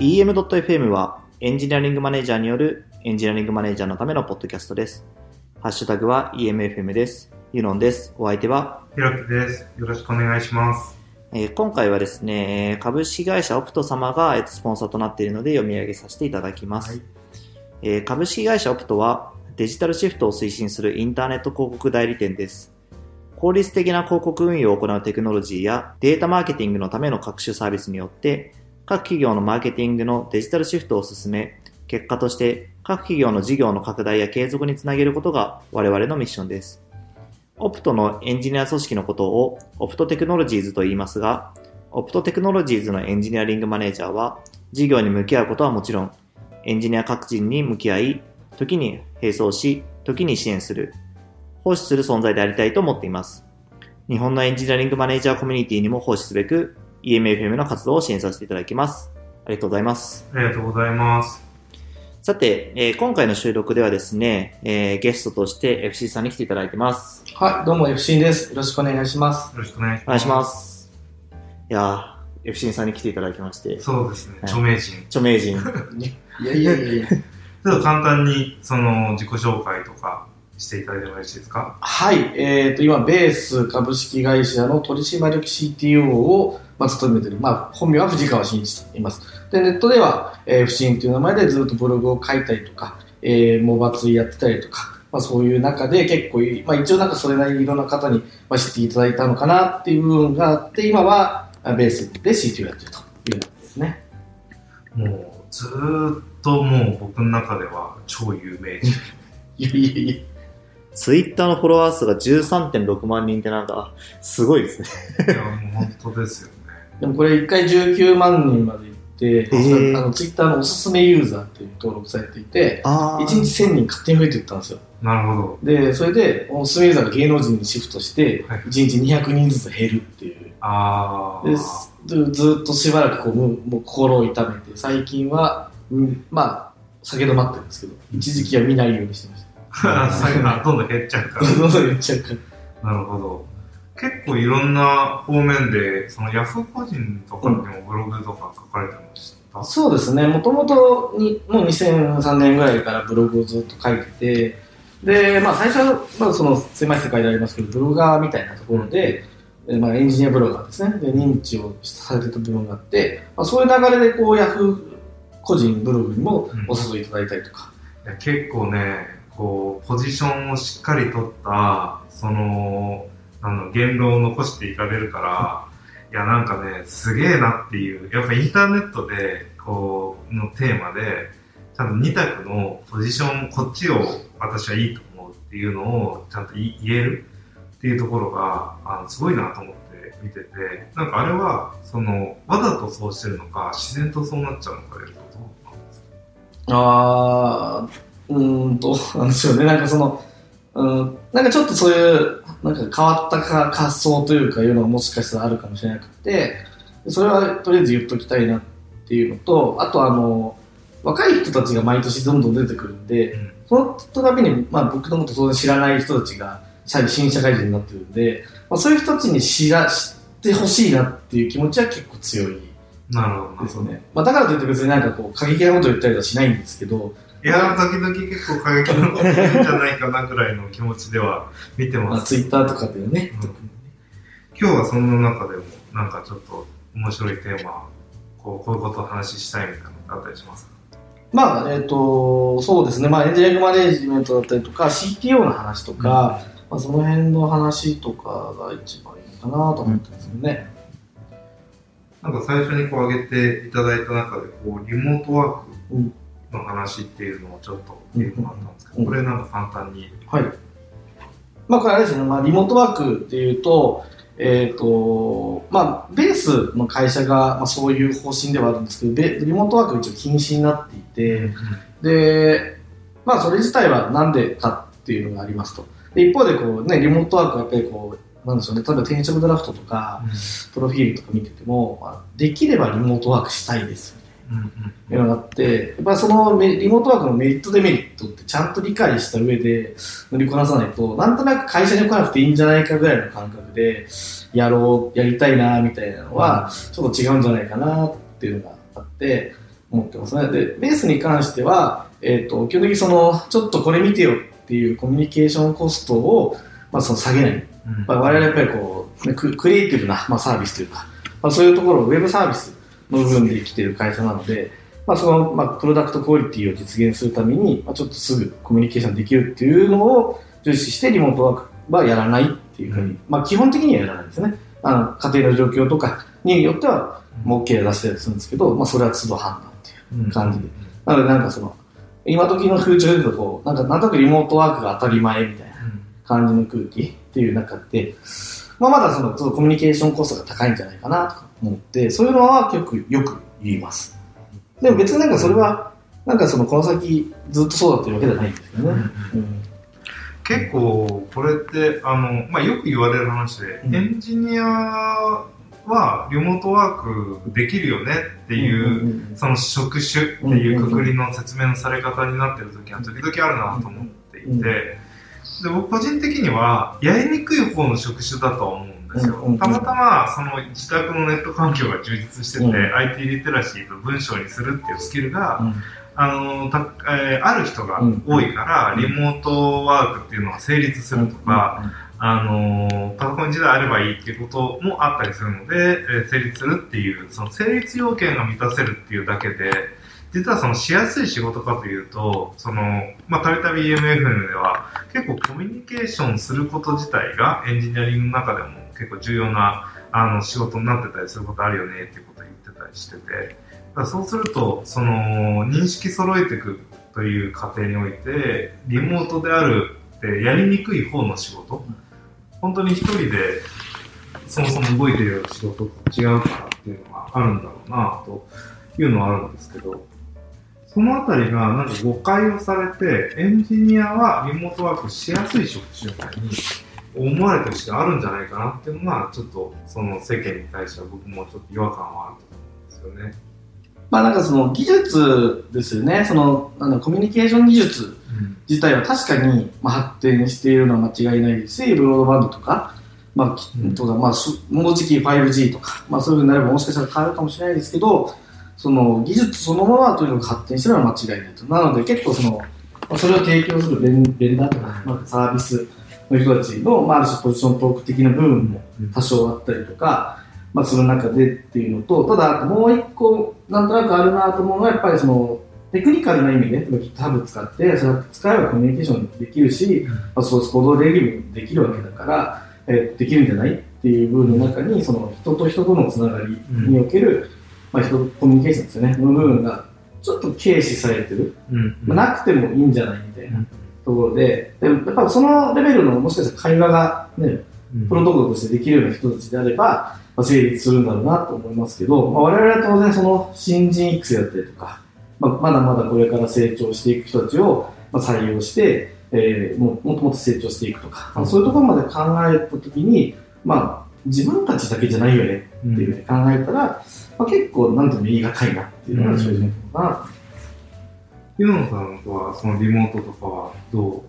EM.FM はエンジニアリングマネージャーによるエンジニアリングマネージャーのためのポッドキャストです。ハッシュタグは EMFM です。ユノンです。お相手は、ひろきです。よろしくお願いします。えー今回はですね、えー株式会社オプト様が、えーとスポンサーとなっているので読み上げさせていただきます。はいえー株式会社オプトはデジタルシフトを推進するインターネット広告代理店です。効率的な広告運用を行うテクノロジーやデータマーケティングのための各種サービスによって各企業のマーケティングのデジタルシフトを進め、結果として各企業の事業の拡大や継続につなげることが我々のミッションです。オプトのエンジニア組織のことをオプトテクノロジーズと言いますが、オプトテクノロジーズのエンジニアリングマネージャーは事業に向き合うことはもちろん、エンジニア各人に向き合い、時に並走し、時に支援する、奉仕する存在でありたいと思っています。日本のエンジニアリングマネージャーコミュニティにも奉仕すべく、EMFM の活動を支援させていただきます。ありがとうございます。ありがとうございます。さて、えー今回の収録ではですね、えーゲストとして FC さんに来ていただいてます。はい、どうも FC です。よろしくお願いします。よろしくお願いします。お願いしま。す。いやー、FC さんに来ていただきまして、そうですね、はい著名人。著名人。いやいやいやいや。ちょっと簡単に、その、自己紹介とかしていただいてもよろしいですか？はい、えっ、と、今、ベース株式会社の取締役 CTO を、まあ、務めてる、まあ、本名は藤川真一と言います。で、ネットでは、えー、不審という名前でずっとブログを書いたりとか、えー、モバツイやってたりとか、まあ、そういう中で結構い、まあ、一応なんかそれなりにいろんな方に、まあ、知っていただいたのかなっていう部分があって、今は、あベースで CTO やってるというですね。もう、ずーっともう僕の中では超有名人。いやいやいや。ツイッターのフォロワー数が13.6万人ってなんか、すごいですね。いや、もう本当ですよね。でもこれ一回19万人まで行って、ーあのツイッターのおすすめユーザーっていう登録されていて、あ1日1000人勝手に増えていったんですよ。なるほど。で、それで、おすすめユーザーが芸能人にシフトして、はい1日200人ずつ減るっていう。あー。ですずずっとしばらくこうもう心を痛めて、最近は、うん、まあ、下げ止まってるんですけど、一時期は見ないようにしてまし最後あどんどん減っちゃうかた。どんどん言っちゃうから。ら。なるほど。結構いろんな方面で、そのヤフー個人とかでもブログとか書かれてました？そうですね、もともとにもう2003年ぐらいからブログをずっと書いてて、で、まあ最初は、まあその狭い世界でありますけど、ブロガーみたいなところで、えまあエンジニアブロガーですね、で認知をされてた部分があって、まあそういう流れでこうヤフー個人ブログにもお誘いいただいたりとか、いや結構ねこうポジションをしっかり取ったそのあの言論を残していかれるからいやなんかねすげえなっていうやっぱインターネットでこうのテーマでちゃんと2択のポジションこっちを私はいいと思うっていうのをちゃんと言えるっていうところがあのすごいなと思って見ててなんかあれはそのわざとそうしてるのか自然とそうなっちゃうのかであー、うーん、どうなんでしょうね。なんかその、うん、なんかちょっとそういう、なんか変わったか発想というかいうのがもしかしたらあるかもしれなくて、それはとりあえず言っときたいなっていうのと、あとあの、若い人たちが毎年どんどん出てくるんで、うんそのたびに、まあ僕のこと当然知らない人たちが、社新社会人になってるんで、まあそういう人たちに知ら、知ってほしいなっていう気持ちは結構強いなるほどなるほどですね。まあだからといって別になんかこう過激なこと言ったりはしないんですけど、いやー、時々結構過激なこと言うんじゃないかなぐらいの気持ちでは見てます。ツイッターとかでね、うん。今日はその中でも、なんかちょっと面白いテーマ、こうこういうことを話したいみたいなのがあったりしますか？まあ、えっ、と、そうですね、まあ、エンジニアリングマネージメントだったりとか、CTO の話とか、まあ、その辺の話とかが一番いいかなと思ってますよね。なんか最初にこう挙げていただいた中で、こう、リモートワーうん。クの話っていうのをちょっとっていうのがあったんですけど、うんこれなんか簡単に。はい。まあ、これあれですね、まあ、リモートワークっていうと、えっ、と、まあ、ベースの会社が、まあ、そういう方針ではあるんですけど、ベリモートワークが一応禁止になっていて、で、まあ、それ自体はなんでかっていうのがありますと。で一方で、こうね、リモートワークはやっぱりこう、なんでしょうね、例えば転職ドラフトとか、プロフィールとか見てても、まあ、できればリモートワークしたいですいうのがあって、やっぱりそのメリモートワークのメリット、デメリットってちゃんと理解した上で乗りこなさないと、なんとなく会社に来なくていいんじゃないかぐらいの感覚で、やろう、やりたいな、みたいなのは、ちょっと違うんじゃないかなっていうのがあって、思ってますね。で、ベースに関しては、えっ、と、基本的にその、ちょっとこれ見てよっていうコミュニケーションコストを、まあ、その下げない。うんまあ、我々やっぱりこう、クリエイティブな、まあ、サービスというか、まあ、そういうところをウェブサービスの部分で生きている会社なので、まあ、その、まあ、プロダクトクオリティを実現するために、まあ、ちょっとすぐコミュニケーションできるっていうのを重視してリモートワークはやらないっていうふうに、まあ、基本的にはやらないですね。あの家庭の状況とかによっては、もう OK 出したりするんですけど、まあ、それは都度判断っていう。感じでなのでなんかその、今時の風潮で言うとこう、なんかなんとなくリモートワークが当たり前みたいな感じの空気っていう中で、まあ、まだそのちょっとコミュニケーションコストが高いんじゃないかなとか思って、そういうのはよく、よく言います。でも別になんかそれは、なんかそのこの先ずっとそうだっていうわけじゃないんですけどね。うん結構これってあの、まあ、よく言われる話で、うん。エンジニアはリモートワークできるよねっていう、んその職種っていうくくりの説明のされ方になってる時は時々あるなと思っていて、うんで僕個人的にはやりにくい方の職種だとは思うんですよ、うん。たまたまその自宅のネット環境が充実してて、うん。IT リテラシーと文章にするっていうスキルが、うん。あのたえーある人が多いから、うんリモートワークっていうのが成立するとか、あのパソコン自体あればいいっていうこともあったりするので、えー成立するっていう、その成立要件が満たせるっていうだけで、実はそのしやすい仕事かというと、その、まあ、たびたび EMFM では、結構コミュニケーションすること自体がエンジニアリングの中でも結構重要なあの仕事になってたりすることあるよねっていうことを言ってたりしてて、だそうすると、その、認識揃えていくという過程において、リモートであるってやりにくい方の仕事、本当に一人でそもそも動いてるような仕事と違うからっていうのがあるんだろうなというのはあるんですけど、そのあたりがなんか誤解をされて、エンジニアはリモートワークしやすい職種みたいに思われてる人があるんじゃないかなっていうのが、ちょっとその世間に対しては僕もちょっと違和感はあると思うんですよね。まあなんかその技術ですよね。その、なんだコミュニケーション技術自体は確かに、まあ、発展しているのは間違いないですし、ブロードバンドとか、まあ、きうんとか、まあ、すもうじき 5G とか、まあそういうふうになればもしかしたら変わるかもしれないですけど、その技術そのものはとにかく発展してるのは間違いないと。なので結構その、まあ、それを提供するベンベンダーとか、まあ、サービスの人たちの、まあ、ある種ポジショントーク的な部分も多少あったりとか、まあ、する中でっていうのと、ただ、もう一個、なんとなくあるなと思うのは、やっぱりその、テクニカルな意味で、GitHub 使って、それを使えばコミュニケーションできるし、まあ、ソースコードレビューできるわけだから、えーできるんじゃないっていう部分の中に、その人と人とのつながりにおける、まあ、人コミュニケーションですよね、の部分がちょっと軽視されてる。うん。まあ、なくてもいいんじゃないみたいなところで、でもやっぱそのレベルのもしかしたら会話がね、プロトコルとしてできるような人たちであれば、まあ、成立するんだろうなと思いますけど、まあ、我々は当然その新人育成だったりとか、まあ、まだまだこれから成長していく人たちをまあ採用して、えーもうもっともっと成長していくとか、まあ、そういうところまで考えたときに、まあ、自分たちだけじゃないよねっていうふうに考えたら、まあ、結構なんとも言い難いなっていうのが正直なところかな。ユノさんとはそのリモートとかはど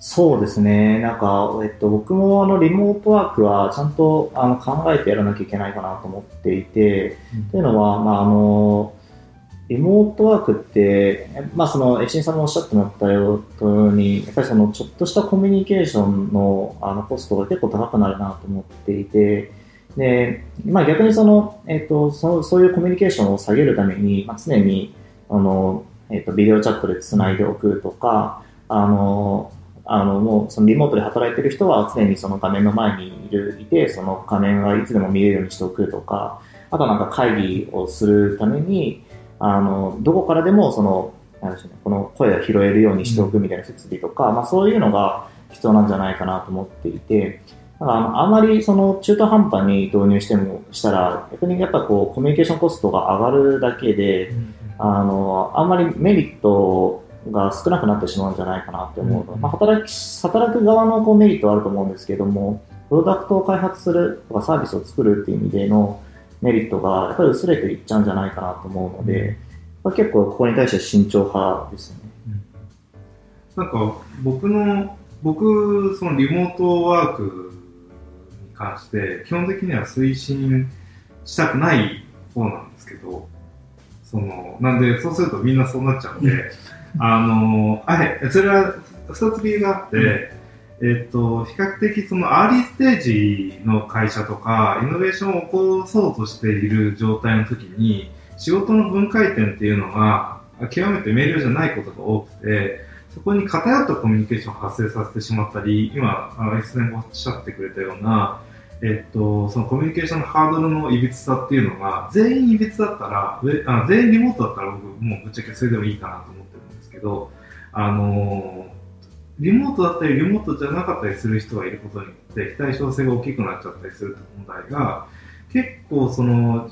そうですね。なんか、えっと、僕もあの、リモートワークはちゃんとあの考えてやらなきゃいけないかなと思っていて、うんというのは、まあ、あの、リモートワークって、まあ、その、エチンさんもおっしゃってもらったように、やっぱりその、ちょっとしたコミュニケーションの、あの、コストが結構高くなるなと思っていて、で、まあ、逆にその、えっと、そそういうコミュニケーションを下げるために、まあ、常に、あの、えっと、ビデオチャットでつないでおくとか、あの、あの、もう、そのリモートで働いてる人は常にその画面の前にいる、いて、その画面がいつでも見れるようにしておくとか、あとなんか会議をするために、あの、どこからでもその、なんでしょうね、この声が拾えるようにしておくみたいな設備とか、まあそういうのが必要なんじゃないかなと思っていて、だからあのあまりその中途半端に導入してもしたら、逆にやっぱこうコミュニケーションコストが上がるだけで、うあの、あんまりメリットが少なくなってしまうんじゃないかなって思う。の、うん。まあ、働き、働く側のこうメリットはあると思うんですけども、プロダクトを開発するとかサービスを作るっていう意味でのメリットがやっぱり薄れていっちゃうんじゃないかなと思うので、まあ、結構ここに対しては慎重派ですね。なんか僕の僕そのリモートワークに関して基本的には推進したくない方なんですけどその、なんで、そうするとみんなそうなっちゃうんで、あの、あれ、それは二つ理由があって、えっと、比較的そのアーリーステージの会社とか、イノベーションを起こそうとしている状態の時に、仕事の分解点っていうのが、極めて明瞭じゃないことが多くて、そこに偏ったコミュニケーションを発生させてしまったり、今、あ S 年がおっしゃってくれたような、えっと、そのコミュニケーションのハードルのいびつさっていうのが、全員いびつだったら、あ全員リモートだったら僕もうぶっちゃけそれでもいいかなと思ってるんですけど、あのーリモートだったり、リモートじゃなかったりする人がいることによって、非対称性が大きくなっちゃったりする問題が、結構その、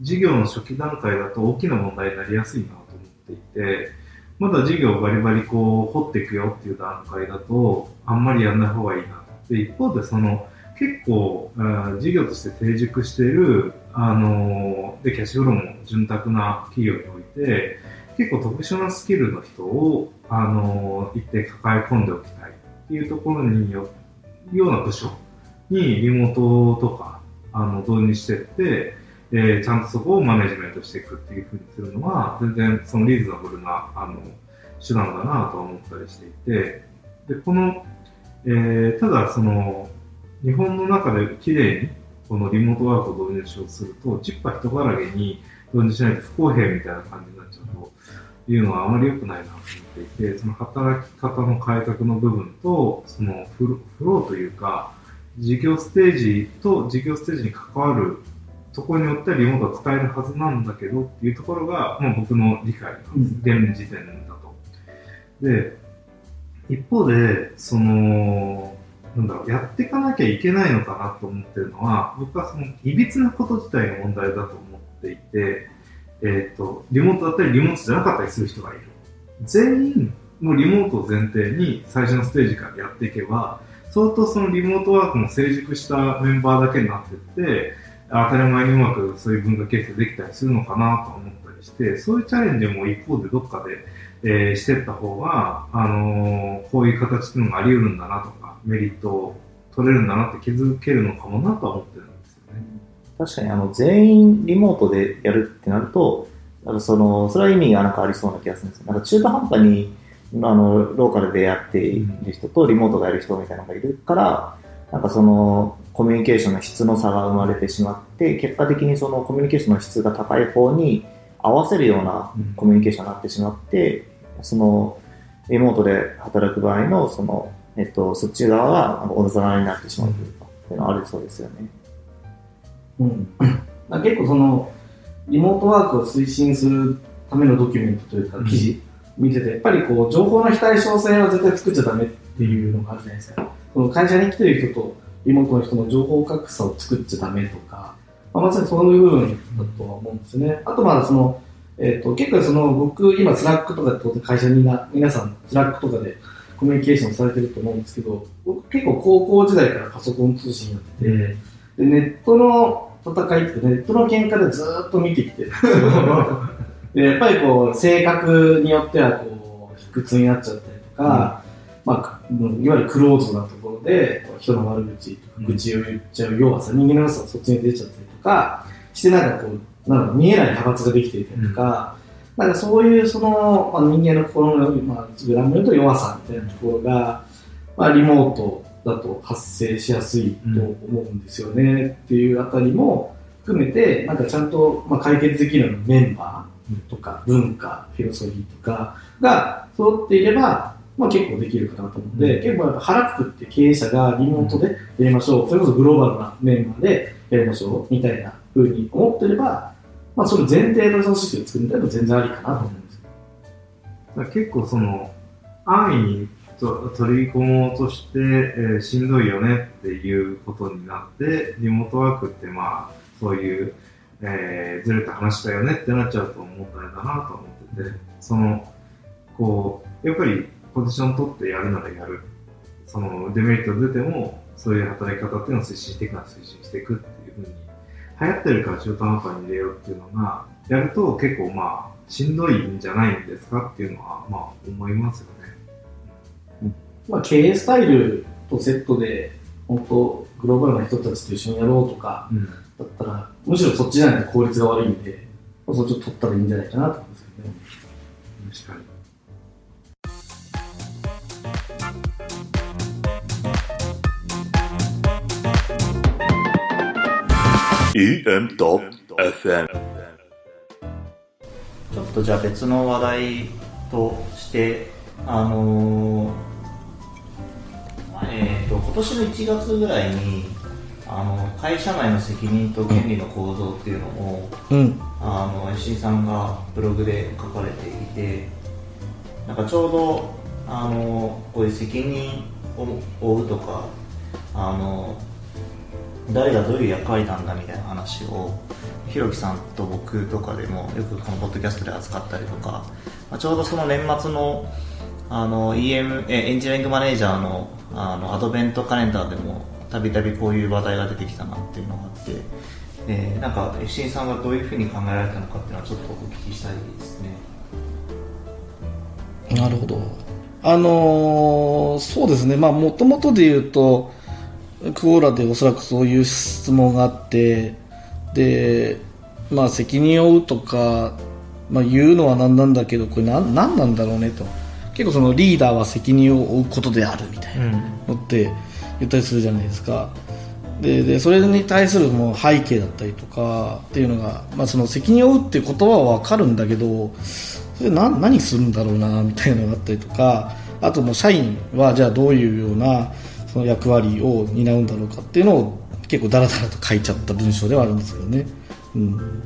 事業の初期段階だと大きな問題になりやすいなと思っていて、まだ事業をバリバリこう掘っていくよっていう段階だと、あんまりやんない方がいいなと。で、一方でその、結構、あー事業として成熟している、あので、キャッシュフローも潤沢な企業において、結構特殊なスキルの人を、あのー一定抱え込んでおきたいっていうところによ、ような部署にリモートとか、あの、導入していって、えーちゃんとそこをマネジメントしていくっていうふうにするのは、全然そのリーズナブルな、あの、手段だなとは思ったりしていて、で、この、えーただその、日本の中で綺麗にこのリモートワークを導入しようとすると、チッパ人からげに導入しないと不公平みたいな感じになっちゃうというのはあまり良くないなと思っていて、その働き方の改革の部分と、そのフローというか、事業ステージと事業ステージに関わるところによってはリモートは使えるはずなんだけどっていうところが、まあ、僕の理解なんです。現時点だと。で、一方で、その、なんだろう、やっていかなきゃいけないのかなと思ってるのは、僕はその、いびつなこと自体が問題だと思っていて、えっ、と、リモートだったりリモートじゃなかったりする人がいる。全員、もうリモートを前提に最初のステージからやっていけば、相当そのリモートワークも成熟したメンバーだけになってって、当たり前にうまくそういう文化形成できたりするのかなと思ったりして、そういうチャレンジも一方でどっかで、えーしていった方が、あのーこういう形っていうのがあり得るんだなとか、メリットを取れるんだなって気づけるのかもなとは思ってるんですよね。確かにあの全員リモートでやるってなると、あのそのそれは意味がなんかありそうな気がするんですよ。なんか中途半端にあのローカルでやっている人とリモートでやる人みたいなのがいるから、なんかそのコミュニケーションの質の差が生まれてしまって、結果的にそのコミュニケーションの質が高い方に合わせるようなコミュニケーションになってしまって、そのリモートで働く場合のその、えっと、そっち側がなんかおざなりになってしまうというか、そういうのはあるそうですよね。うん、結構そのリモートワークを推進するためのドキュメントというかうん記事見てて、やっぱりこう情報の非対称性は絶対作っちゃダメっていうのがあるじゃないですか。その会社に来てる人とリモートの人の情報格差を作っちゃダメとか、まあ、まさにそういう部分だとは思うんですよね。あとまあその、えっ、と結構その僕今 Slackとかで当然会社みんな皆さん Slackとかでコミュニケーションされてると思うんですけど、僕結構高校時代からパソコン通信やってて、でネットの戦いってネットの喧嘩でずーっと見てきて でやっぱりこう性格によってはこう卑屈になっちゃったりとか、まあか、うんいわゆるクローズなところで人の悪口とかうん愚痴を言っちゃう弱さ、人間の良さがそっちに出ちゃったりとかしてなんかこうなんか見えない派閥ができていたりとか、なんかそういうその、まあ、人間の心の、まあ、グラムと弱さみたいなところが、まあ、リモートだと発生しやすいと思うんですよね、っていうあたりも含めて、なんかちゃんと、まあ、解決できるメンバーとか文化、フィロソフィーとかが揃っていれば、まあ、結構できるかなと思うので、うん。結構やっぱ腹くくって経営者がリモートでやりましょう、それこそグローバルなメンバーでやりましょう。みたいな風に思ってれば、まあ、それ前提の組織を作るんだけど全然ありかなと思うんですよ。だ結構その安易にと取り込もうとして、えーしんどいよねっていうことになってリモートワークってまあそういう、えーずれた話だよねってなっちゃうと問題だなと思っててそのこうやっぱりポジション取ってやるならやるそのデメリット出てもそういう働き方っていうのを推進していくなら推進していくっていうふうに流行ってるから中途半端に入れようっていうのがやると結構まあしんどいんじゃないんですかっていうのはまあ思いますよね。まあ、経営スタイルとセットで、本当、グローバルな人たちと一緒にやろうとか、うんだったら、むしろそっちじゃないと効率が悪いんで、そっちを取ったらいいんじゃないかなと思うんですけどね。確かに。EM.FM ちょっとじゃあ別の話題として、あのーえー、と今年の1月ぐらいにあの会社内の責任と権利の構造っていうのを、うん。あの石井さんがブログで書かれていてなんかちょうどあのこういう責任を負うとかあの誰がどういう役割なんだみたいな話をひろきさんと僕とかでもよくこのポッドキャストで扱ったりとか、まあ、ちょうどその年末のあの EM えエンジニアリングマネージャーのあのアドベントカレンダーでもたびたびこういう話題が出てきたなっていうのがあってでなんか FC さんがどういうふうに考えられたのかっていうのはちょっとお聞きしたいですねなるほど。あのーそうですね、まあ、もともとで言うと、クオーラでおそらくそういう質問があって、で、まあ、責任を負うとか、まあ、言うのは何なんだけど、これ何何なんだろうねと。結構そのリーダーは責任を負うことであるみたいなのって言ったりするじゃないですか。ででそれに対するもう背景だったりとかっていうのが、まあ、その責任を負うっていう言葉は分かるんだけどそれな何するんだろうなみたいなのがあったりとかあともう社員はじゃあどういうようなその役割を担うんだろうかっていうのを結構ダラダラと書いちゃった文章ではあるんですけどね。うん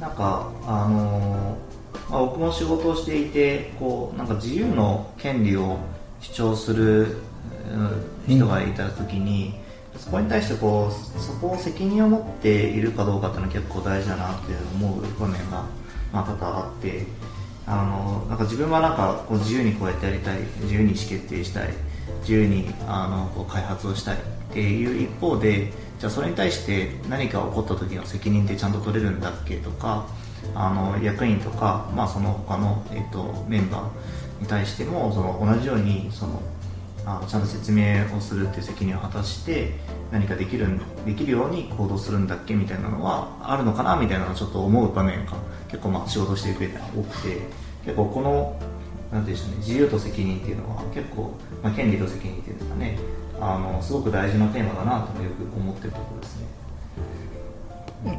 なんかあのーまあ、僕も仕事をしていてこうなんか自由の権利を主張する人がいた時に、そこに対してこうそこを責任を持っているかどうかっていうのは結構大事だなって思う場面が、まあ、多々あってあのなんか自分はなんかこう自由にこうやってやりたい自由に意思決定したい自由にあのこう開発をしたいっていう一方でじゃあそれに対して何か起こった時の責任ってちゃんと取れるんだっけとかあの役員とか、まあ、その他の、えっと、メンバーに対してもその同じようにそのあのちゃんと説明をするっていう責任を果たして何かできるできるように行動するんだっけみたいなのはあるのかなみたいなのをちょっと思う場面が結構まあ仕事していく上で多くて結構このなんていうんでしょうね自由と責任っていうのは結構、まあ、権利と責任っていうですかねあのすごく大事なテーマだなとよく思ってるところですね。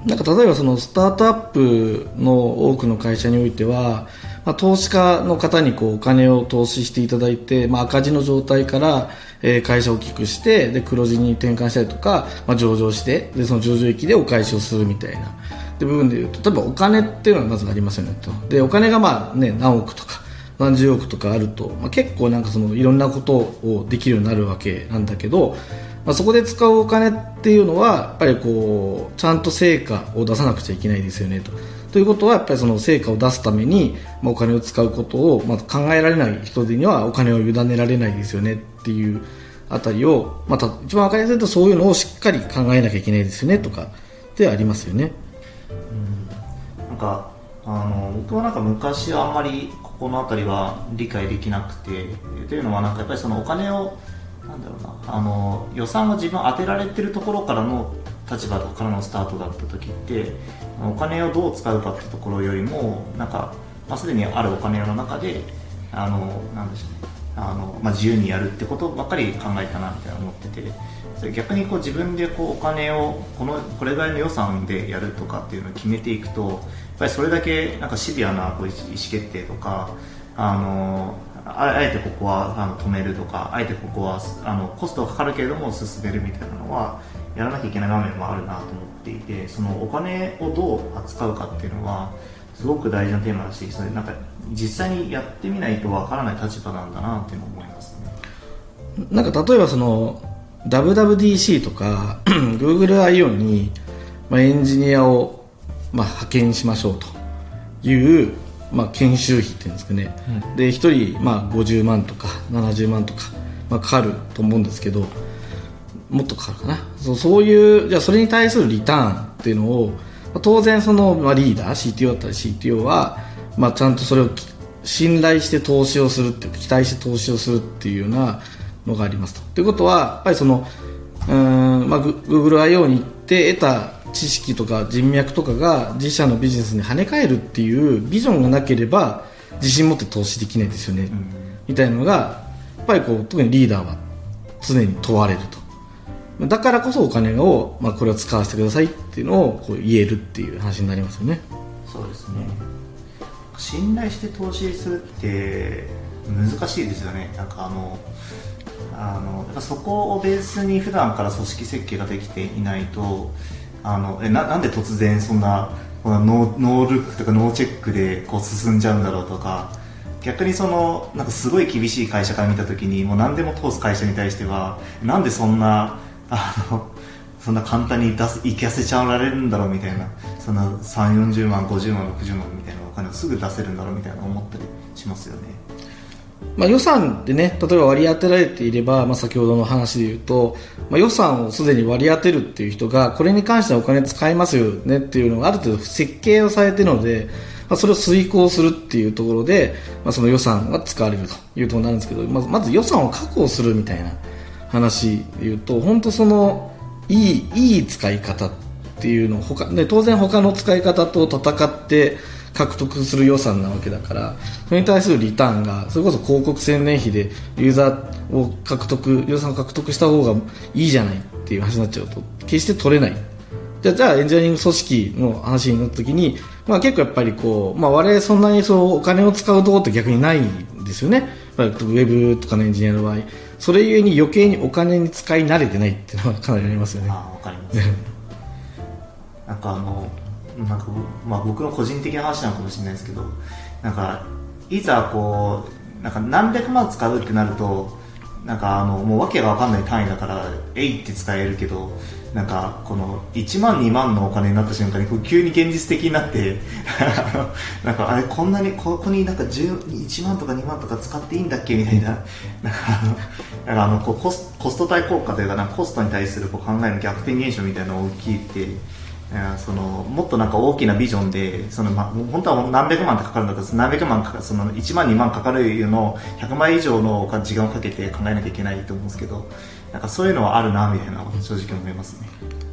なんか例えばそのスタートアップの多くの会社においては、まあ、投資家の方にこうお金を投資していただいて、まあ、赤字の状態から、えー会社を大きくしてで黒字に転換したりとか、まあ、上場してでその上場益でお返しをするみたいな。で部分でいうと例えばお金っていうのがまずありますよねと。でお金がまあ、ね、何億とか何十億とかあると、まあ、結構なんかそのいろんなことをできるようになるわけなんだけど、まあ、そこで使うお金っていうのはやっぱりこうちゃんと成果を出さなくちゃいけないですよねと。ということはやっぱりその成果を出すために、ま、お金を使うことを、まあ、考えられない人にはお金を委ねられないですよねっていうあたりを、ま、た一番分かりやすいとそういうのをしっかり考えなきゃいけないですよねとかでありますよね。なんかあの僕はなんか昔はあんまりここの辺りは理解できなくてというのはなんかやっぱりそのお金をなんだろうなあの予算を自分当てられてるところからの立場からのスタートだった時ってお金をどう使うかってところよりもなんか、まあ、すでにあるお金の中であのなんでしょうねあの、ま、自由にやるってことばっかり考えたなみたいな思っててそれ逆にこう自分でこうお金をこのこれぐらいの予算でやるとかっていうのを決めていくとぱりそれだけなんかシビアなこう意思決定とかあのあえてここはあの止めるとかあえてここはあのコストがかかるけれども進めるみたいなのはやらなきゃいけない場面もあるなと思っていてそのお金をどう扱うかっていうのはすごく大事なテーマだしそれなんか実際にやってみないとわからない立場なんだなっていうのを思いますね。なんか例えばその WWDC とか GoogleIO に、まあ、エンジニアを、まあ、派遣しましょうという、まあ、研修費っていうんですかね、で1人、まあ、50万とか70万とか、まあ、かかると思うんですけどもっとかかるかなそうそういうじゃあそれに対するリターンっていうのを、まあ当然その、まあ、リーダー CTO だったり CTO は、まあ、ちゃんとそれをき信頼して投資をするっていうか期待して投資をするっていうようなのがありますと。ということはやっぱりそのうーん、まあ、グ Google I.O. に行って得た知識とか人脈とかが自社のビジネスに跳ね返るっていうビジョンがなければ自信持って投資できないですよね、うん。みたいなのがやっぱりこう特にリーダーは常に問われると。だからこそお金を、まあ、これを使わせてくださいっていうのをこう言えるっていう話になりますよね。そうですね。信頼して投資するって難しいですよね。なんかあのあのやっぱそこをベースに普段から組織設計ができていないとあのえななんで突然そんなこのノーノールックとかノーチェックでこう進んじゃうんだろうとか逆にそのなんかすごい厳しい会社から見た時にもう何でも通す会社に対してはなんでそんなあのそんな簡単に出す行かせちゃわれるんだろうみたいなそんな3 4 0万50万60万みたいなお金をすぐ出せるんだろうみたいな思ったりしますよね。まあ、予算でね例えば割り当てられていれば、まあ、先ほどの話で言うと、まあ、予算をすでに割り当てるっていう人がこれに関してはお金使いますよねっていうのがある程度設計をされているので、まあ、それを遂行するっていうところで、まあ、その予算が使われるというところになるんですけどまずまず予算を確保するみたいな話で言うと本当そのいいいい使い方っていうのを他、ね、当然他の使い方と戦って獲得する予算なわけだからそれに対するリターンがそれこそ広告宣伝費でユーザーを獲得予算を獲得した方がいいじゃないっていう話になっちゃうと決して取れない。じゃあじゃあエンジニアリング組織の話になった時に、まあ、結構やっぱりこう、まあ、我々そんなにそうお金を使うとこって逆にないんですよね。ウェブとかのエンジニアの場合。それゆえに余計にお金に使い慣れてないっていうのはかなりありますよね。ああわかります。なんかあのなんか、まあ、僕の個人的な話なのかもしれないですけどなんかいざこうなんか何百万使うってなるとなんかあのもう訳が分かんない単位だからえいって使えるけどなんかこの1万2万のお金になった瞬間にこう急に現実的になって なんかあれこんなにここになんか1万とか2万とか使っていいんだっけみたいな なんかあのコスコスト対効果というかなんかコストに対するこう考えの逆転現象みたいなのが起きてそのもっとなんか大きなビジョンでその、ま、本当は何百万ってかかるんだけど何百万かかその1万2万かかるの100万以上の時間をかけて考えなきゃいけないと思うんですけどなんかそういうのはあるなみたいな正直思いますね。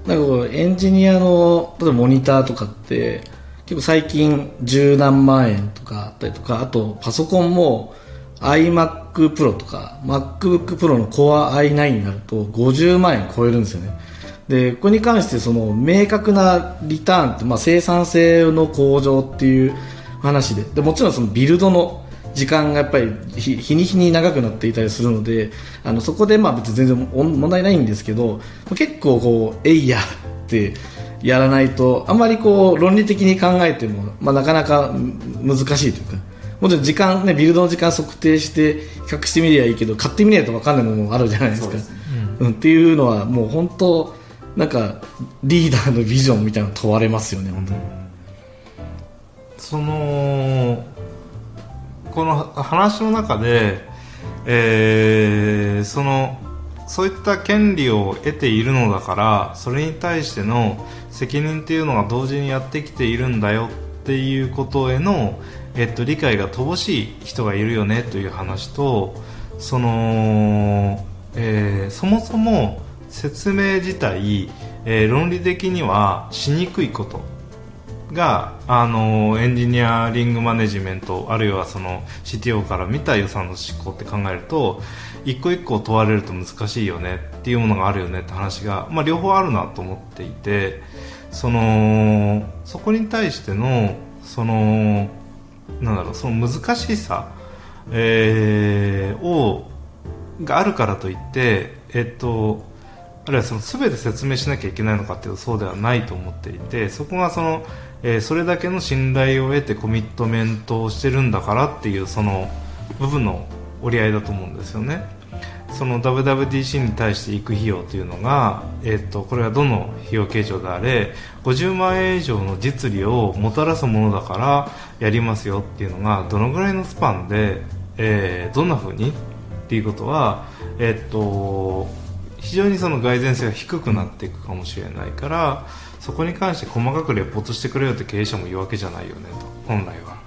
なんかエンジニアの例えばモニターとかって結構最近十何万円とかあったりとかあとパソコンも iMac Pro とか MacBook Pro の Core i9 になると50万円超えるんですよね。でこれに関してその明確なリターンって、まあ、生産性の向上っていう話ででもちろんそのビルドの時間がやっぱり日日に日に長くなっていたりするのであのそこでまあ別に全然問題ないんですけど結構こうえいやってやらないとあんまりこう論理的に考えても、まあ、なかなか難しいというかもちろん時間ねビルドの時間測定して比較してみりゃいいけど買ってみないと分かんないものもあるじゃないですか。そうですね。うん、っていうのはもう本当なんかリーダーのビジョンみたいなの問われますよね本当に、そのこの話の中で、えーそのそういった権利を得ているのだからそれに対しての責任っていうのが同時にやってきているんだよっていうことへの、えっと、理解が乏しい人がいるよねという話とその、えーそもそも説明自体、えー論理的にはしにくいこと。があのエンジニアリングマネジメントあるいはその CTO から見た予算の執行って考えると一個一個問われると難しいよねっていうものがあるよねって話が、まあ、両方あるなと思っていてそのそこに対してのそのなんだろうその難しさ、えーをがあるからといってえっとあるいはその全て説明しなきゃいけないのかっていうとそうではないと思っていてそこがその、えーそれだけの信頼を得てコミットメントをしてるんだからっていうその部分の折り合いだと思うんですよね。その WWDC に対して行く費用というのが、えー、とこれはどの費用形状であれ50万円以上の実利をもたらすものだからやりますよっていうのがどのぐらいのスパンで、えーどんな風にっていうことは、えっと非常にその蓋然性が低くなっていくかもしれないからそこに関して細かくレポートしてくれよって経営者も言うわけじゃないよねと本来は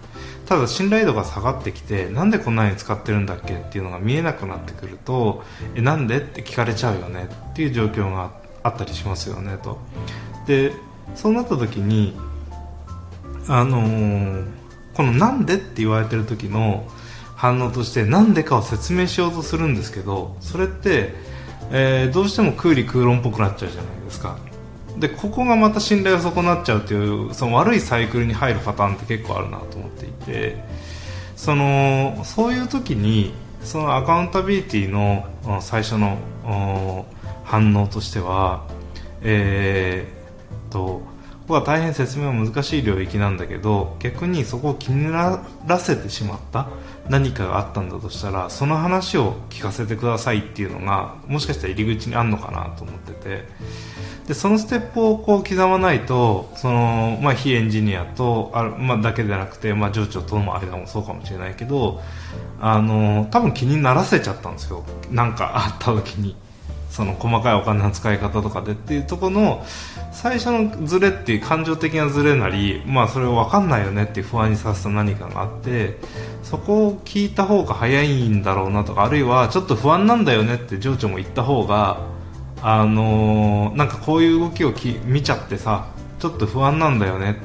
ただ信頼度が下がってきてなんでこんなに使ってるんだっけっていうのが見えなくなってくるとえなんでって聞かれちゃうよねっていう状況があったりしますよねとでそうなった時にあのーこの「なんで?」って言われてる時の反応としてなんでかを説明しようとするんですけどそれって、えーどうしても空理空論っぽくなっちゃうじゃないですか。でここがまた信頼が損なっちゃうっていうその悪いサイクルに入るパターンって結構あるなと思っていて。そのそういう時にそのアカウンタビリティの最初の反応としてはえー、とここは大変説明は難しい領域なんだけど逆にそこを気にならせてしまった。何かがあったんだとしたらその話を聞かせてくださいっていうのがもしかしたら入り口にあるのかなと思ってて。でそのステップをこう刻まないとその、まあ、非エンジニアとあ、まあ、だけでなくて、まあ、上長との間もそうかもしれないけどあの多分気にならせちゃったんですよ。なんかあった時に。その細かいお金の使い方とかでっていうとこの最初のズレっていう感情的なズレなり、まあ、それを分かんないよねっていう不安にさせた何かがあってそこを聞いた方が早いんだろうなとかあるいはちょっと不安なんだよねって情緒も言った方があのーなんかこういう動きをき見ちゃってさちょっと不安なんだよね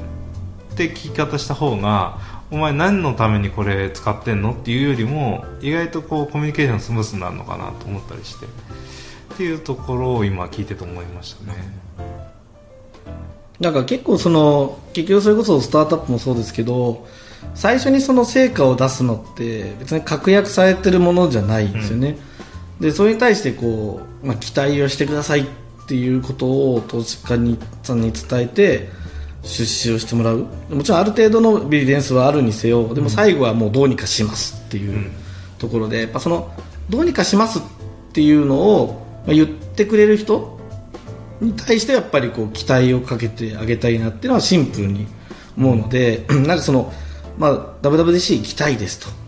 って聞き方した方がお前何のためにこれ使ってんのっていうよりも意外とこうコミュニケーションスムースになるのかなと思ったりして。っていうところを今聞いてて思いましたね。なんか結構その結局それこそスタートアップもそうですけど最初にその成果を出すのって別に確約されてるものじゃないんですよね、でそれに対してこう、まあ、期待をしてくださいっていうことを投資家にさんに伝えて出資をしてもらう。もちろんある程度のビリデンスはあるにせよでも最後はもうどうにかしますっていうところでやっぱそのどうにかしますっていうのをまあ言ってくれる人に対してやっぱりこう期待をかけてあげたいなっていうのはシンプルに思うので、なんかその、まあ、WWDC 行きたいですと。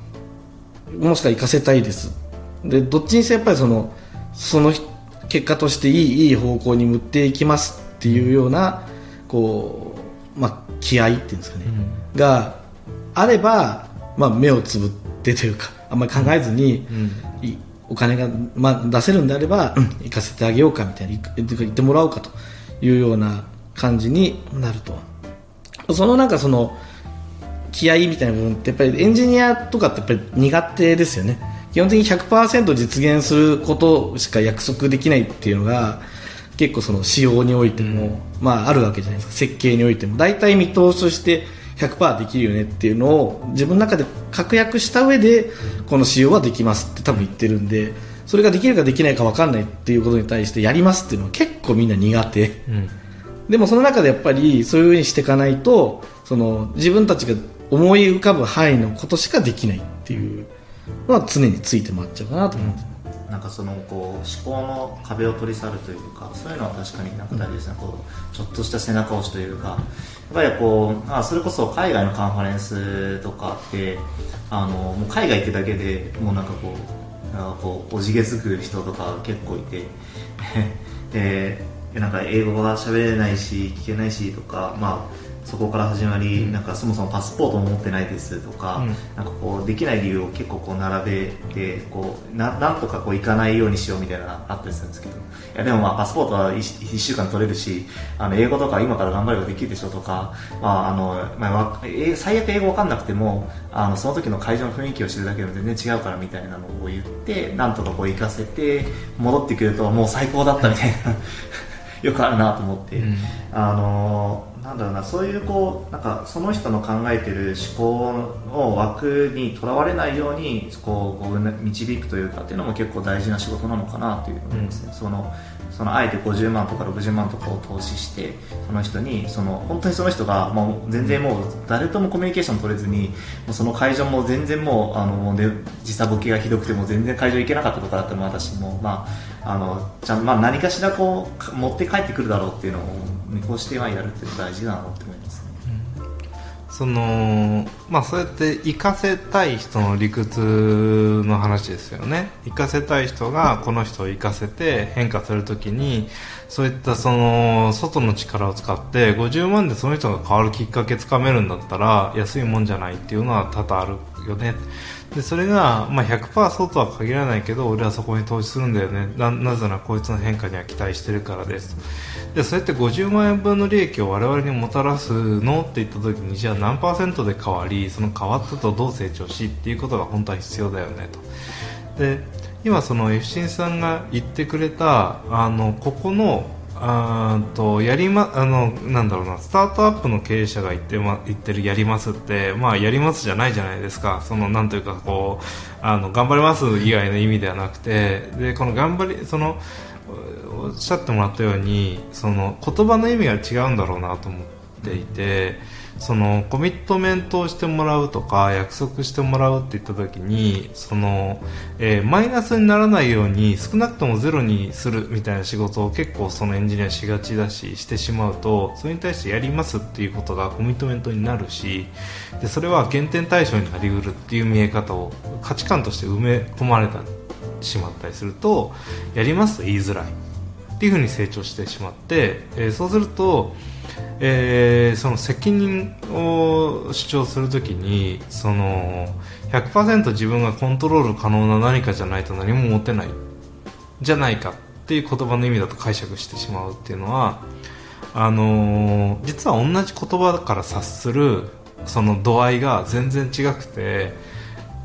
もしくは行かせたいです。でどっちにせよやっぱりそのその結果としていいいい方向に向っていきますっていうようなこう、まあ、気合いっていうんですかね、があれば、まあ、目をつぶってというかあんまり考えずに、いお金が、まあ、出せるんであれば、うん。行かせてあげようかみたいな行ってもらおうかというような感じになると。そのなんかその気合いみたいな部分ってやっぱりエンジニアとかってやっぱり苦手ですよね。基本的に100%実現することしか約束できないっていうのが結構その仕様においても、まああるわけじゃないですか。設計においても。大体見通しとして100%できるよねっていうのを自分の中で確約した上でこの仕様はできますって多分言ってるんでそれができるかできないか分かんないっていうことに対してやりますっていうのは結構みんな苦手。うん。でもその中でやっぱりそういうふうにしていかないとその自分たちが思い浮かぶ範囲のことしかできないっていうのは常について回っちゃうかなと思うん。です、なんかそのこう思考の壁を取り去るというかそういうのは確かになんか大事ですね、こうちょっとした背中押しというかぱりこうあそれこそ海外のカンファレンスとかってあのもう海外行くだけでもうなんかこうなんかこうおじげづく人とか結構いて でなんか英語が喋れないし聞けないしとかまあそこから始まり、なんかそもそもパスポートも持ってないですとか、うん。なんかこうできない理由を結構こう並べてこうななんとかこう行かないようにしようみたいなのがあったりするんですけど。いやでもまあパスポートは 1, 週間取れるしあの英語とか今から頑張ればできるでしょとか、まああのまあ最悪英語わかんなくてもあのその時の会場の雰囲気を知るだけでも全然違うからみたいなのを言ってなんとかこう行かせて戻ってくるともう最高だったみたいな。よくあるなと思って。うん。あのなんだろうなそういうこうなんかその人の考えてる思考の枠にとらわれないようにこう導くというかっていうのも結構大事な仕事なのかなというふうに思いますね、そのそのあえて50万とか60万とかを投資してその人にその本当にその人がもう全然もう誰ともコミュニケーション取れずにもうその会場も全然もうあのもうで時差ボケがひどくても全然会場行けなかったとかだったら私もまああのちゃまあ何かしらこうか持って帰ってくるだろうっていうのを見越してはやるって大事だなと思いますね。そのまあそうやって行かせたい人の理屈の話ですよね。行かせたい人がこの人を行かせて変化するときにそういったその外の力を使って50万でその人が変わるきっかけつかめるんだったら安いもんじゃないっていうのは多々あるよね。でそれが、まあ、100%そうとは限らないけど俺はそこに投資するんだよね。ななぜならこいつの変化には期待してるからです。でそれって50万円分の利益を我々にもたらすのって言った時にじゃあ何パーセントで変わりその変わったとどう成長しっていうことが本当は必要だよねと。で今その F 新さんが言ってくれたあのここのあとやりまあのなんだろうなスタートアップの経営者が言って,、ま、言ってるやりますってまあやりますじゃないじゃないですか。そのなんというかこうあの頑張ります以外の意味ではなくてでこの頑張りそのおっしゃってもらったようにその言葉の意味が違うんだろうなと思っていてそのコミットメントをしてもらうとか約束してもらうって言った時にその、えーマイナスにならないように少なくともゼロにするみたいな仕事を結構そのエンジニアしがちだししてしまうとそれに対してやりますっていうことがコミットメントになるしでそれは減点対象になりうるっていう見え方を価値観として埋め込まれた。しまったりするとやりますと言いづらいっていうふうに成長してしまって、えーそうすると、えーその責任を主張するときにその100%自分がコントロール可能な何かじゃないと何も持てないじゃないかっていう言葉の意味だと解釈してしまうっていうのはあのー実は同じ言葉から察するその度合いが全然違くて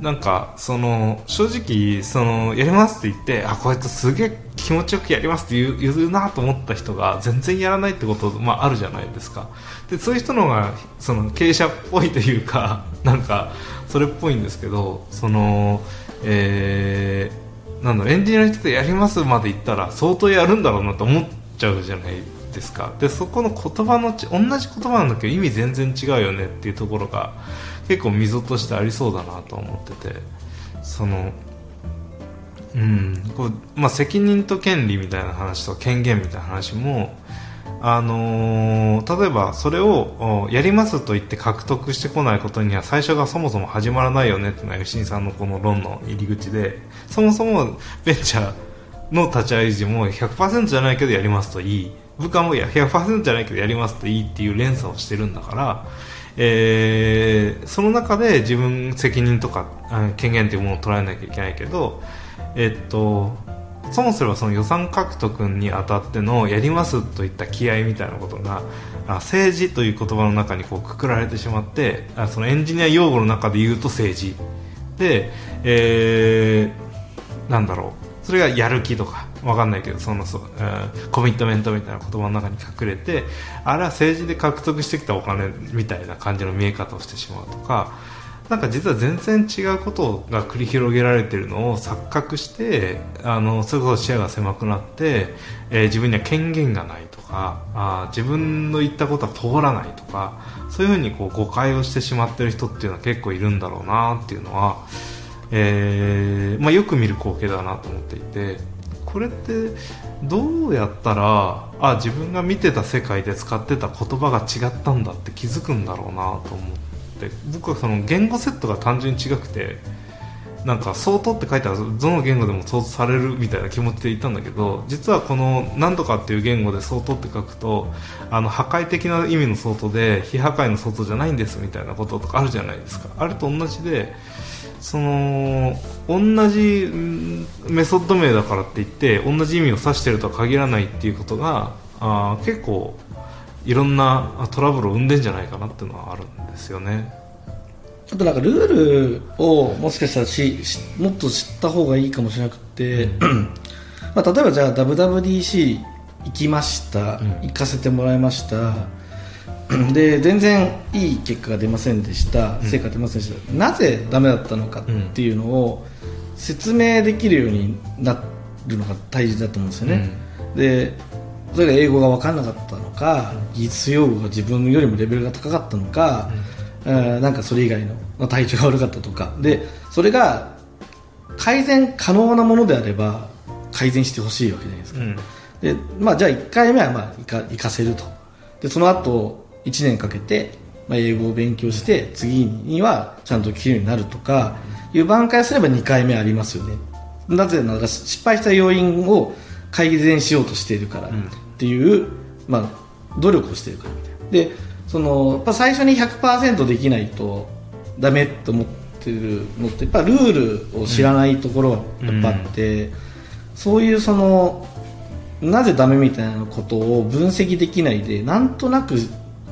なんかその正直そのやりますって言ってあこいつすげえ気持ちよくやりますって言う言うなと思った人が全然やらないってこと、まあ、あるじゃないですか。でそういう人の方がその経営者っぽいというかなんかそれっぽいんですけどそのえーなんだエンジニアの人でやりますまで言ったら相当やるんだろうなと思っちゃうじゃないですか。でそこの言葉の同じ言葉なんだけど意味全然違うよねっていうところが結構溝としてありそうだなと思ってて。そのうん。こうまあ、責任と権利みたいな話と権限みたいな話もあのー例えばそれをやりますと言って獲得してこないことには最初がそもそも始まらないよねっていうのが吉井さんのこの論の入り口でそもそもベンチャーの立ち上げ時も100%じゃないけどやりますといい。部下もいや100%じゃないけどやりますといいっていう連鎖をしてるんだから、えーその中で自分責任とか権限というものを捉えなきゃいけないけどえっとそもそもその予算獲得にあたってのやりますといった気合みたいなことが政治という言葉の中にこうくくられてしまってあそのエンジニア用語の中で言うと政治。で、えーなんだろう。それがやる気とかわかんないけどそのそう、コミットメントみたいな言葉の中に隠れてあれは政治で獲得してきたお金みたいな感じの見え方をしてしまうとかなんか実は全然違うことが繰り広げられてるのを錯覚してあのそれこそ視野が狭くなって、えー自分には権限がないとかあ自分の言ったことは通らないとかそういうふうにこう誤解をしてしまってる人っていうのは結構いるんだろうなっていうのは、えーまあ、よく見る光景だなと思っていてこれってどうやったらあ自分が見てた世界で使ってた言葉が違ったんだって気づくんだろうなと思って。僕はその言語セットが単純に違くてなんか相当って書いてあるどの言語でも相当されるみたいな気持ちでいたんだけど実はこの何とかっていう言語で相当って書くとあの破壊的な意味の相当で非破壊の相当じゃないんですみたいなこととかあるじゃないですか。あれと同じでその同じうんメソッド名だからって言って同じ意味を指してるとは限らないっていうことがあー結構いろんなあトラブルを生んでんじゃないかなっていうのはあるんですよね。あとなんかルールをもしかしたらししもっと知った方がいいかもしれなくて、まあ、例えばじゃあ WWDC 行きました、うん。行かせてもらいましたで全然いい結果が出ませんでした。うん。成果が出ませんでした、なぜダメだったのかっていうのを説明できるようになるのが大事だと思うんですよね、でそれが英語が分からなかったのか技術用語が自分よりもレベルが高かったのか、えーなんかそれ以外のまあ体調が悪かったとか。でそれが改善可能なものであれば改善してほしいわけじゃないですか、うん。でまあ、じゃあ1回目はまあ行か行かせると。でその後1年かけて、まあ、英語を勉強して次にはちゃんと聞けるようになるとかいう挽回すれば2回目ありますよね。なぜなら失敗した要因を改善しようとしているからっていう、まあ、努力をしているからみたいな。でそのやっぱ最初に100%できないとダメと思っってるのってやっぱルールを知らないところがやっぱあって、そういうそのなぜダメみたいなことを分析できないでなんとなく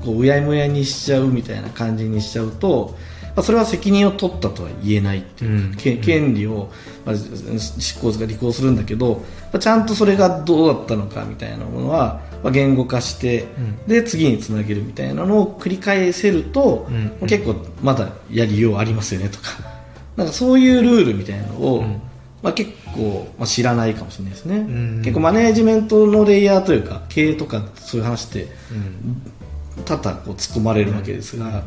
こううやむやにしちゃうみたいな感じにしちゃうとまあそれは責任を取ったとは言えないっていうか、うん。け権利を、まあ、執行が履行するんだけど、まあちゃんとそれがどうだったのかみたいなものは、まあ、言語化して、で次につなげるみたいなのを繰り返せると、うん。まあ結構まだやりようありますよねとか。なんかそういうルールみたいなのを、うん。まあ、結構、まあ、知らないかもしれないですね、ん。結構マネージメントのレイヤーというか経営とかそういう話ってうん多々こう突っ込まれるわけですが、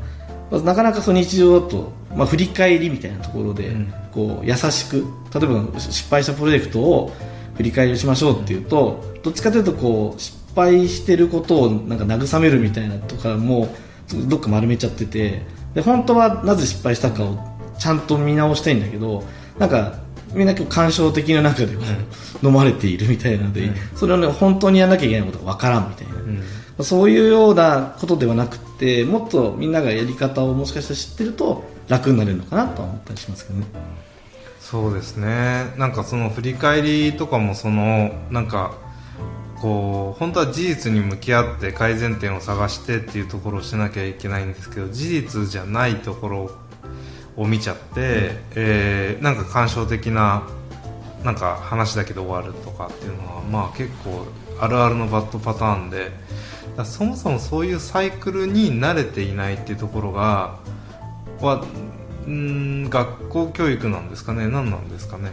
まあなかなかその日常だと、まあ、振り返りみたいなところで、うん。こう優しく例えば失敗したプロジェクトを振り返りをしましょうっていうとどっちかというとこう失敗してることをなんか慰めるみたいなとかもどっか丸めちゃっててで本当はなぜ失敗したかをちゃんと見直したいんだけどなんかみんな感傷的な中でこう飲まれているみたいなので、うん。それをね本当にやらなきゃいけないことが分からんみたいな。うんそういうようなことではなくてもっとみんながやり方をもしかしたら知ってると楽になれるのかなとは思ったりしますけどね。そうですね。なんかその振り返りとかもそのなんかこう本当は事実に向き合って改善点を探してっていうところをしなきゃいけないんですけど事実じゃないところを見ちゃって、えーなんか感傷的ななんか話だけで終わるとかっていうのはまあ結構あるあるのバッドパターンでそもそもそういうサイクルに慣れていないっていうところがはうーん学校教育なんですかね？何なんですかね？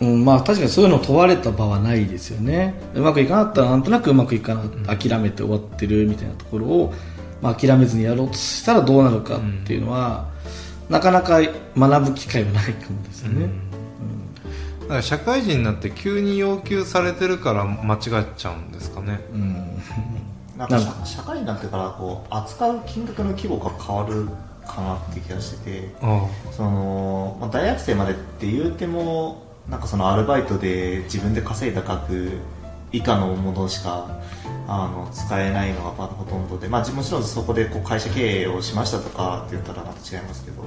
うん、まあ確かにそういうのを問われた場はないですよね。うまくいかなかったらなんとなくうまくいかな諦めて終わってるみたいなところを、まあ、諦めずにやろうとしたらどうなるかっていうのは、なかなか学ぶ機会はないかもですよね、だから社会人になって急に要求されてるから間違っちゃうんですかね？うんなんか社社会になってからこう扱う金額の規模が変わるかなって気がしててあその、まあ、大学生までって言うてもなんかそのアルバイトで自分で稼いだ額以下のものしかあの使えないのがほとんどで、まあ、もちろんそこでこう会社経営をしましたとかって言ったらまた違いますけど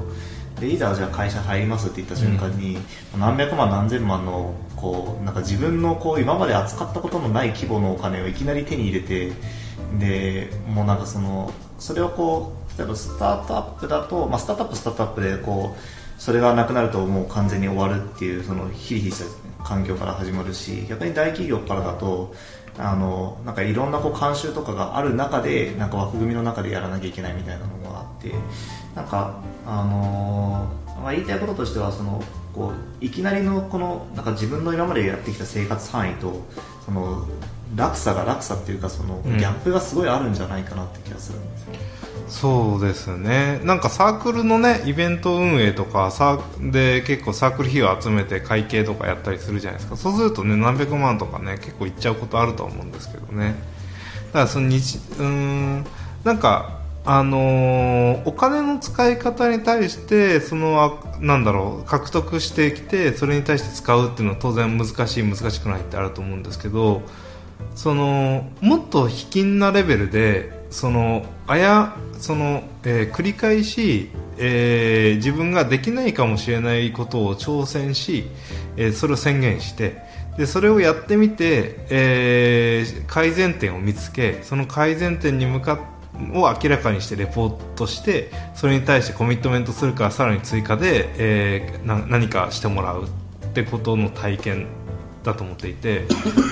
でいざじゃあ会社入りますって言った瞬間に、何百万何千万のこうなんか自分のこう今まで扱ったことのない規模のお金をいきなり手に入れてでもうなんかそのそれをこう例えばスタートアップだと、まあ、スタートアップスタートアップでこうそれがなくなるともう完全に終わるっていうそのヒリヒリした環境から始まるし逆に大企業からだとあのなんかいろんなこう慣習とかがある中でなんか枠組みの中でやらなきゃいけないみたいなのがあってなんかあのまあ、言いたいこととしてはそのこういきなりのこのなんか自分の今までやってきた生活範囲とその落差が落差っていうかそのギうん。ャップがすごいあるんじゃないかなって気がするんですよ、そうですね。なんかサークルのねイベント運営とかサーで結構サークル費用集めて会計とかやったりするじゃないですか。そうするとね何百万とかね結構いっちゃうことあると思うんですけどね。だからその日うーんなんかあのーお金の使い方に対してそのあなんだろう獲得してきてそれに対して使うっていうのは当然難しい難しくないってあると思うんですけどそのもっと卑近なレベルでそのあやその、えー繰り返し、えー自分ができないかもしれないことを挑戦し、えーそれを宣言してでそれをやってみて、え改善点を見つけその改善点に向かってを明らかにしてレポートしてそれに対してコミットメントするからさらに追加で、えー何かしてもらうってことの体験だと思っていて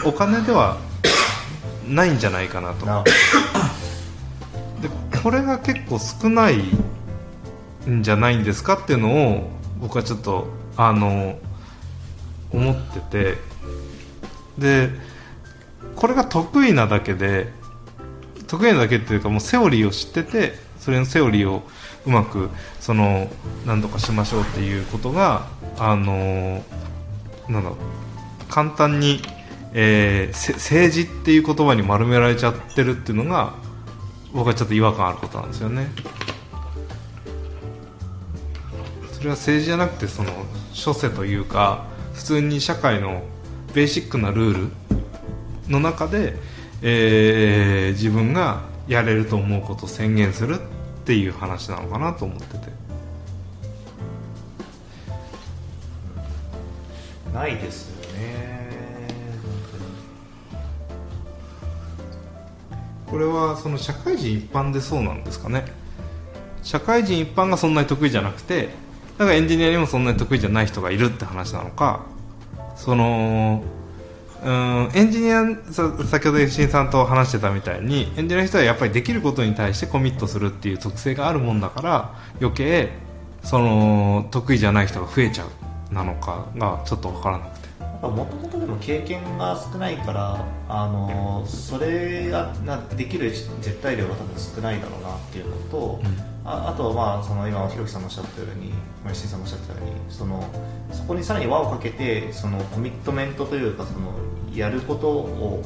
お金ではないんじゃないかなと。なでこれが結構少ないんじゃないんですかっていうのを僕はちょっとあの思ってて。でこれが得意なだけで得意なだけっていうかもうセオリーを知っててそれのセオリーをうまくその何とかしましょうっていうことがあのなんだろう簡単に、えー政治っていう言葉に丸められちゃってるっていうのが僕はちょっと違和感あることなんですよね。それは政治じゃなくてその諸世というか普通に社会のベーシックなルールの中で、えー自分がやれると思うことを宣言するっていう話なのかなと思ってて。ないですね。これはその社会人一般でそうなんですかね。社会人一般がそんなに得意じゃなくてだからエンジニアにもそんなに得意じゃない人がいるって話なのか。そのうんエンジニア先ほど吉井さんと話してたみたいにエンジニアの人はやっぱりできることに対してコミットするっていう特性があるもんだから余計その得意じゃない人が増えちゃうなのかがちょっと分からなくもともとでも経験が少ないからあのそれがなできる絶対量が多分少ないだろうなっていうのと、ああとはまあその今ひろきさんのおっしゃったように石井さんもおっしゃったようにそのそこにさらに輪をかけてそのコミットメントというかそのやることを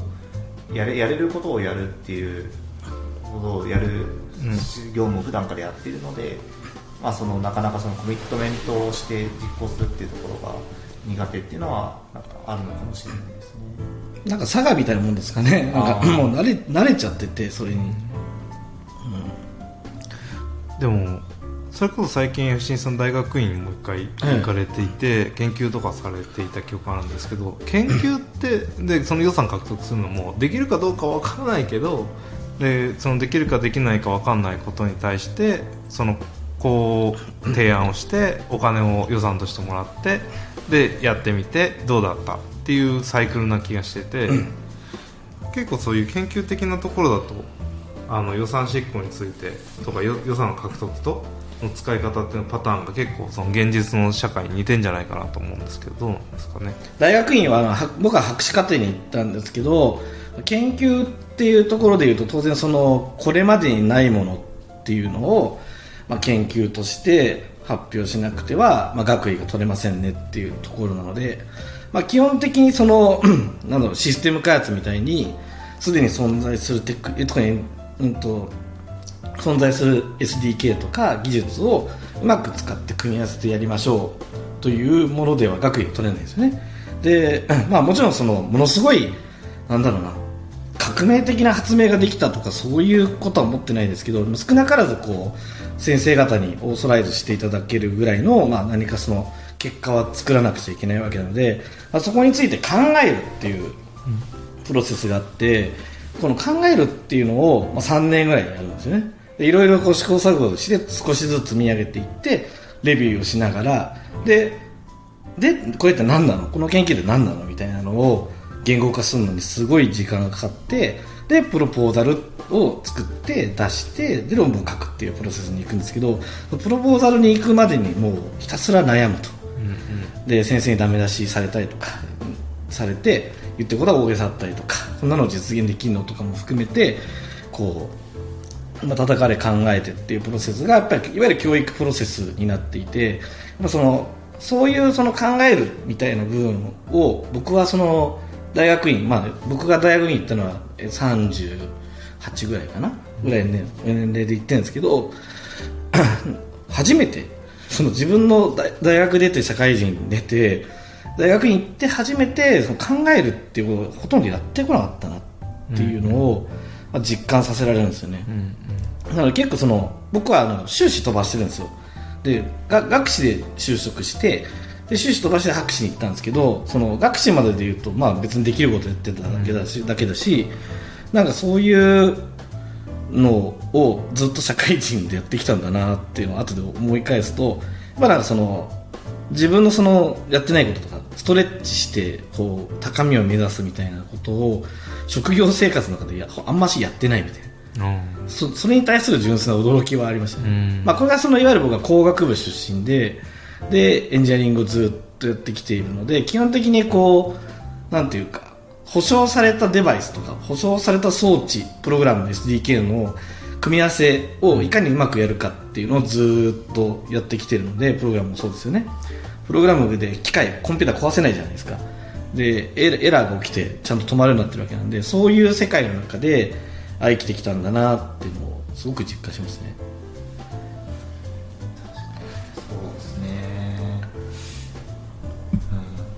やれやれることをやるっていうことをやる業務を普段からやっているので、まあ、そのなかなかそのコミットメントをして実行するっていうところが苦手っていうのはなんかあるのかもしれないですね。なんか佐賀みたいなもんですかね。なんかもう慣れ慣れちゃっててそれに、うん、でもそれこそ最近吉井さん大学院もう一回行かれていて、はい、研究とかされていた記憶あるんですけど研究ってでその予算獲得するのもできるかどうかわからないけどでそのできるかできないかわかんないことに対してそのこう提案をしてお金を予算としてもらってでやってみてどうだったっていうサイクルな気がしてて、うん、結構そういう研究的なところだとあの予算執行についてとか予算獲得との使い方っていうパターンが結構その現実の社会に似てんじゃないかなと思うんですけどどうなんですかね。大学院は僕は博士課程に行ったんですけど研究っていうところでいうと当然そのこれまでにないものっていうのを、まあ、研究として発表しなくては、まあ、学位が取れませんねっていうところなので、まあ、基本的にその なんだろうシステム開発みたいにすでに存在するテク特に、うんと存在する SDK とか技術をうまく使って組み合わせてやりましょうというものでは学位が取れないですよね。で、まあ、もちろんそのものすごいなんだろうな革命的な発明ができたとかそういうことは思ってないですけど少なからずこう先生方にオーソライズしていただけるぐらいの、まあ、何かその結果は作らなくちゃいけないわけなので、まあ、そこについて考えるっていうプロセスがあってこの考えるっていうのを、まあ、3年ぐらいやるんですね。いろいろこう試行錯誤して少しずつ積み上げていってレビューをしながらででこれって何なの？この研究って何なの？みたいなのを言語化するのにすごい時間がかかってでプロポーザルを作って出してで論文を書くっていうプロセスに行くんですけどプロポーザルに行くまでにもうひたすら悩むと、うんうん、で先生にダメ出しされたりとかされて言ってることは大げさだったりとかそんなの実現できるのとかも含めてこうまあ、叩かれ考えてっていうプロセスがやっぱりいわゆる教育プロセスになっていてそのそういうその考えるみたいな部分を僕はその大学院、まあ、僕が大学院行ったのは38ぐらいかな？ぐらいの年齢で行ってるんですけど 初めてその自分の大学出て社会人出て大学院行って初めてその考えるっていうことをほとんどやってこなかったなっていうのを、まあ、実感させられるんですよね、うんうん、なので結構その僕はあの修士飛ばしてるんですよ。で学士で就職してで修士飛ばして博士に行ったんですけどその学士まででいうと、まあ、別にできることやってただけだし,、だけだしなんかそういうのをずっと社会人でやってきたんだなっていうのを後で思い返すとまあなんかその自分のそのやってないこととかストレッチしてこう高みを目指すみたいなことを職業生活の中でやあんましやってないみたいな、そそれに対する純粋な驚きはありましたね、まあ、これがそのいわゆる僕は工学部出身ででエンジニアリングをずっとやってきているので基本的にこうなんていうか保証されたデバイスとか保証された装置プログラムの SDK の組み合わせをいかにうまくやるかっていうのをずっとやってきてるのでプログラムもそうですよね。プログラムで機械コンピューター壊せないじゃないですか。でエラーが起きてちゃんと止まるようになってるわけなんでそういう世界の中で生きてきたんだなっていうのをすごく実感しますね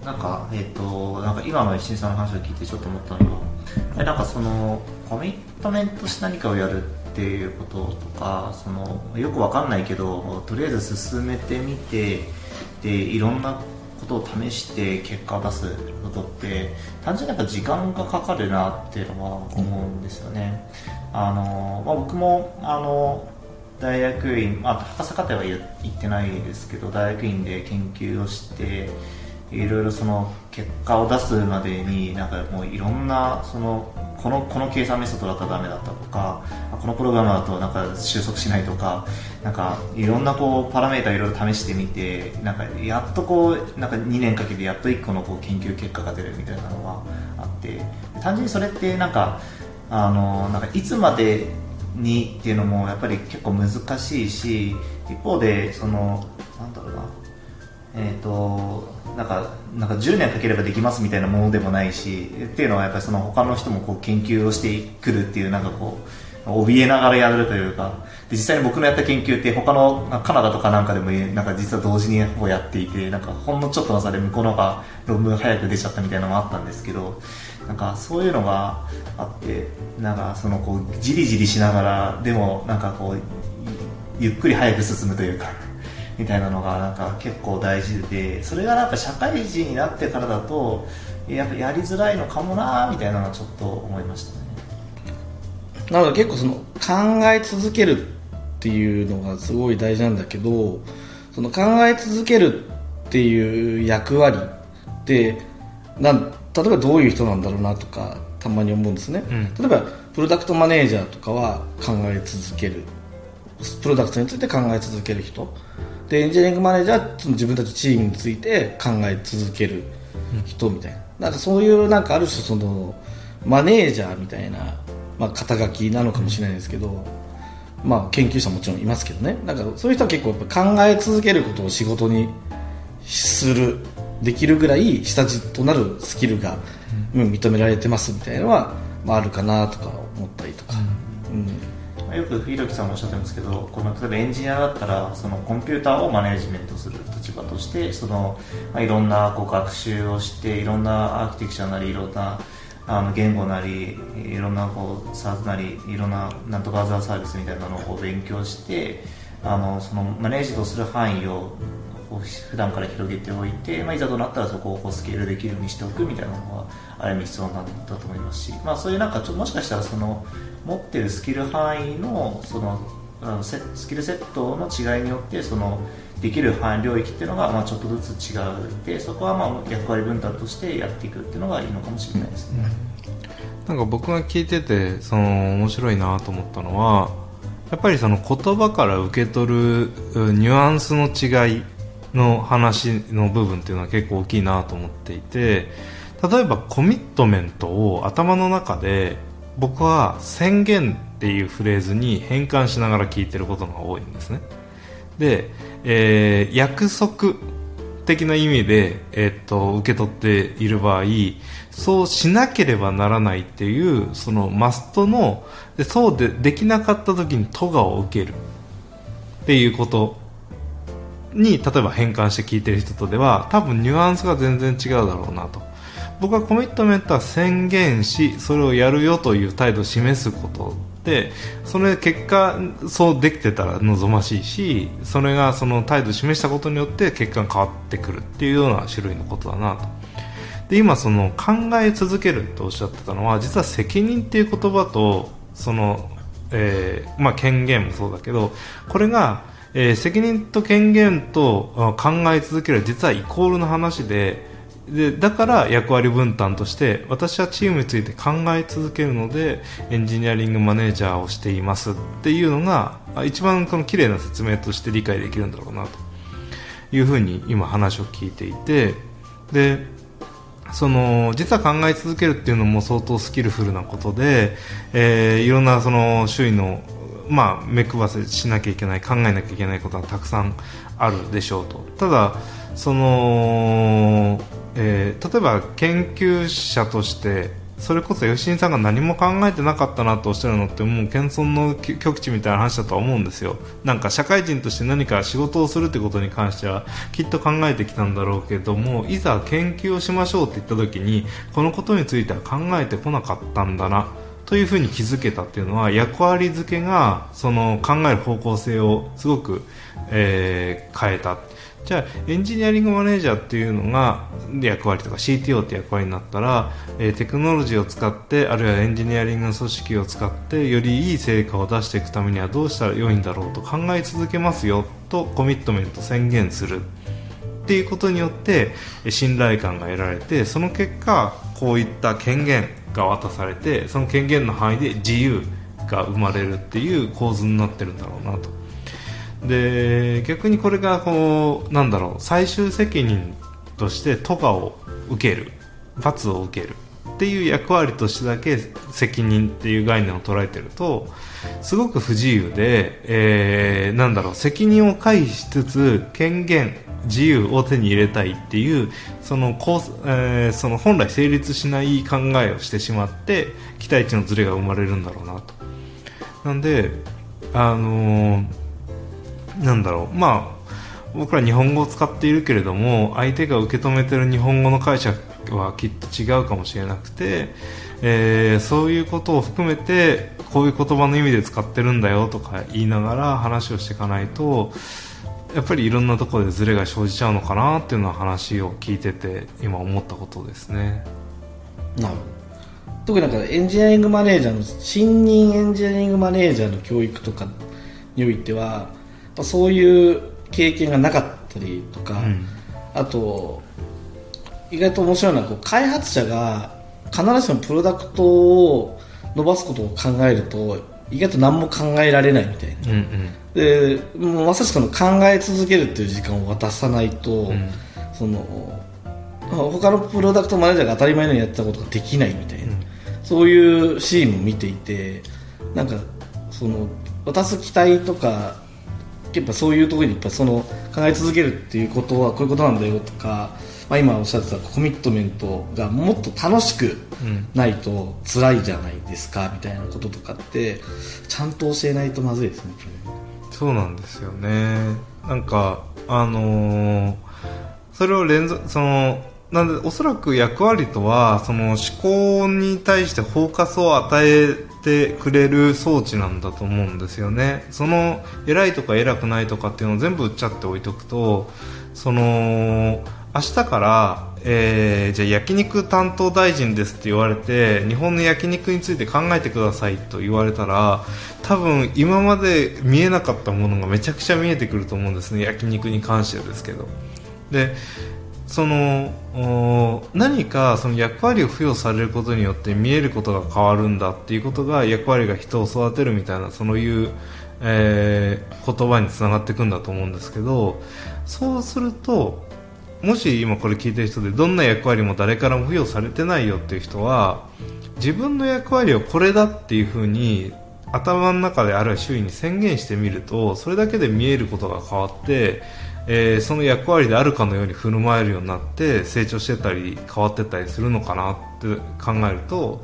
なんかえっ、ー、となんか今の石井さんの話を聞いてちょっと思ったのはなんかそのコミットメントして何かをやるっていうこととかそのよくわかんないけどとりあえず進めてみてでいろんなことを試して結果を出すことって単純にやっぱ時間がかかるなっていうのは思うんですよね、あのまあ、僕もあの大学院、まあ、博士課程は行ってないですけど大学院で研究をしていろいろその結果を出すまでになんかもういろんなそのこのこの計算メソッドだったらダメだったとかこのプログラムだとなんか収束しないとかなんかいろんなこうパラメータいろいろ試してみてなんかやっとこうなんか2年かけてやっと1個のこう研究結果が出るみたいなのがあって単純にそれってなんかあのなんかいつまでにっていうのもやっぱり結構難しいし一方でそのなんだろうなえ、ー、となんかなんか10年かければできますみたいなものでもないしっていうのはやっぱりその他の人もこう研究をしてくるっていうなんかこう怯えながらやるというかで実際に僕のやった研究って他のカナダとかなんかでもなんか実は同時にほぼやっていてなんかほんのちょっとの差で向こうの方が論文早く出ちゃったみたいなのもあったんですけどなんかそういうのがあってなんかそのこうじりじりしながらでもなんかこうゆっくり早く進むというかみたいなのがなんか結構大事でそれがなんか社会人になってからだとやっぱやりづらいのかもなみたいなのはちょっと思いましたね。なので結構その考え続けるっていうのがすごい大事なんだけどその考え続けるっていう役割ってなん例えばどういう人なんだろうなとかたまに思うんですね、うん、例えばプロダクトマネージャーとかは考え続ける。プロダクトについて考え続ける人でエンジニアリングマネージャーはその自分たちチームについて考え続ける人みたいな,、なんかそういうなんかある種そのマネージャーみたいな、まあ、肩書きなのかもしれないですけど、まあ、研究者もちろんいますけどね。なんかそういう人は結構考え続けることを仕事にするできるぐらい下地となるスキルが、うん、認められてますみたいなのは、まあ、あるかなとか思ったりとか。うんよくひろきさんもおっしゃってますけどこの例えばエンジニアだったらそのコンピューターをマネジメントする立場としてその、まあ、いろんなこう学習をしていろんなアーキテクチャなりいろんなあの言語なりいろんなこう SARS なりいろんななんとかアザーサービスみたいなのを勉強してあのそのマネージとする範囲を普段から広げておいて、まあ、いざとなったらそこをこうスケールできるようにしておくみたいなのはある意味必要なんだと思いますし、まあ、そういうなんかちょもしかしたらその持ってるスキル範囲のそのあのスキルセットの違いによってそのできる範囲領域っていうのがまあちょっとずつ違うでそこはまあ役割分担としてやっていくっていうのがいいのかもしれないですね、なんか僕が聞いててその面白いなと思ったのはやっぱりその言葉から受け取るニュアンスの違いの話の部分っていうのは結構大きいなと思っていて例えばコミットメントを頭の中で僕は宣言っていうフレーズに変換しながら聞いてることが多いんですね。で、えー、約束的な意味で、えー、っと受け取っている場合そうしなければならないっていうそのマストのでそうでできなかった時にトガを受けるっていうことに例えば変換して聞いてる人とでは多分ニュアンスが全然違うだろうなと。僕はコミットメントは宣言しそれをやるよという態度を示すことでそれ結果そうできてたら望ましいしそれがその態度を示したことによって結果が変わってくるっていうような種類のことだなと。で今その考え続けるとおっしゃってたのは実は責任っていう言葉とその、えーまあ、権限もそうだけどこれがえー、責任と権限と考え続ける実はイコールの話ででだから役割分担として私はチームについて考え続けるのでエンジニアリングマネージャーをしていますっていうのが一番この綺麗な説明として理解できるんだろうなと。いうふうに今話を聞いていてでその実は考え続けるっていうのも相当スキルフルなことで、えー、いろんなその周囲のまあ、目配せしなきゃいけない考えなきゃいけないことはたくさんあるでしょうと。ただその、えー、例えば研究者としてそれこそ吉井さんが何も考えてなかったなとおっしゃるのってもう謙遜の極地みたいな話だとは思うんですよ。なんか社会人として何か仕事をするってことに関してはきっと考えてきたんだろうけどもいざ研究をしましょうって言った時にこのことについては考えてこなかったんだな。というふうに気づけたっていうのは役割付けがその考える方向性をすごく、えー変えた。じゃあエンジニアリングマネージャーっていうのが役割とか CTO って役割になったら、えーテクノロジーを使ってあるいはエンジニアリングの組織を使ってよりいい成果を出していくためにはどうしたら良いんだろうと考え続けますよとコミットメント宣言する。っていうことによって信頼感が得られてその結果こういった権限が渡されてその権限の範囲で自由が生まれるっていう構図になってるんだろうなと。で逆にこれがこうなんだろう最終責任として都がを受ける罰を受けるっていう役割としてだけ責任っていう概念を捉えてるとすごく不自由で、えーなんだろう責任を回避しつつ権限自由を手に入れたいっていうそのこう、えーその本来成立しない考えをしてしまって期待値のズレが生まれるんだろうなと。なんであのーなんだろう。まあ僕ら日本語を使っているけれども相手が受け止めてる日本語の解釈はきっと違うかもしれなくて、えーそういうことを含めてこういう言葉の意味で使ってるんだよとか言いながら話をしていかないとやっぱりいろんなところでズレが生じちゃうのかなっていうのは話を聞いてて今思ったことですね。なるほど特になんかエンジニアリングマネージャーの新任エンジニアリングマネージャーの教育とかにおいてはやっぱそういう経験がなかったりとか、うんあと意外と面白いのはこう開発者が必ずしもプロダクトを伸ばすことを考えると意外と何も考えられないみたいな。うんうん。でもうまさしくその考え続けるっていう時間を渡さないと、うん。その他のプロダクトマネージャーが当たり前のようにやってたことができないみたいな、そういうシーンも見ていてなんかその渡す期待とかやっぱそういうところにやっぱその考え続けるっていうことはこういうことなんだよとか、まあ、今おっしゃってたコミットメントがもっと楽しくうん。ないと辛いじゃないですかみたいなこととかってちゃんと教えないとまずいですねそうなんですよね。なんかあのーそれを連続そのなんでおそらく役割とはその思考に対してフォーカスを与えてくれる装置なんだと思うんですよね。その偉いとか偉くないとかっていうのを全部打っちゃって置いとくとその明日から、えーじゃ焼肉担当大臣ですって言われて日本の焼肉について考えてくださいと言われたら多分今まで見えなかったものがめちゃくちゃ見えてくると思うんですね焼肉に関してですけど。でその何かその役割を付与されることによって見えることが変わるんだっていうことが役割が人を育てるみたいなそういう、えー言葉につながっていくんだと思うんですけどそうするともし今これ聞いてる人でどんな役割も誰からも付与されてないよっていう人は自分の役割をこれだっていうふうに頭の中であるいは周囲に宣言してみるとそれだけで見えることが変わって、えーその役割であるかのように振る舞えるようになって成長してたり変わってたりするのかなって考えると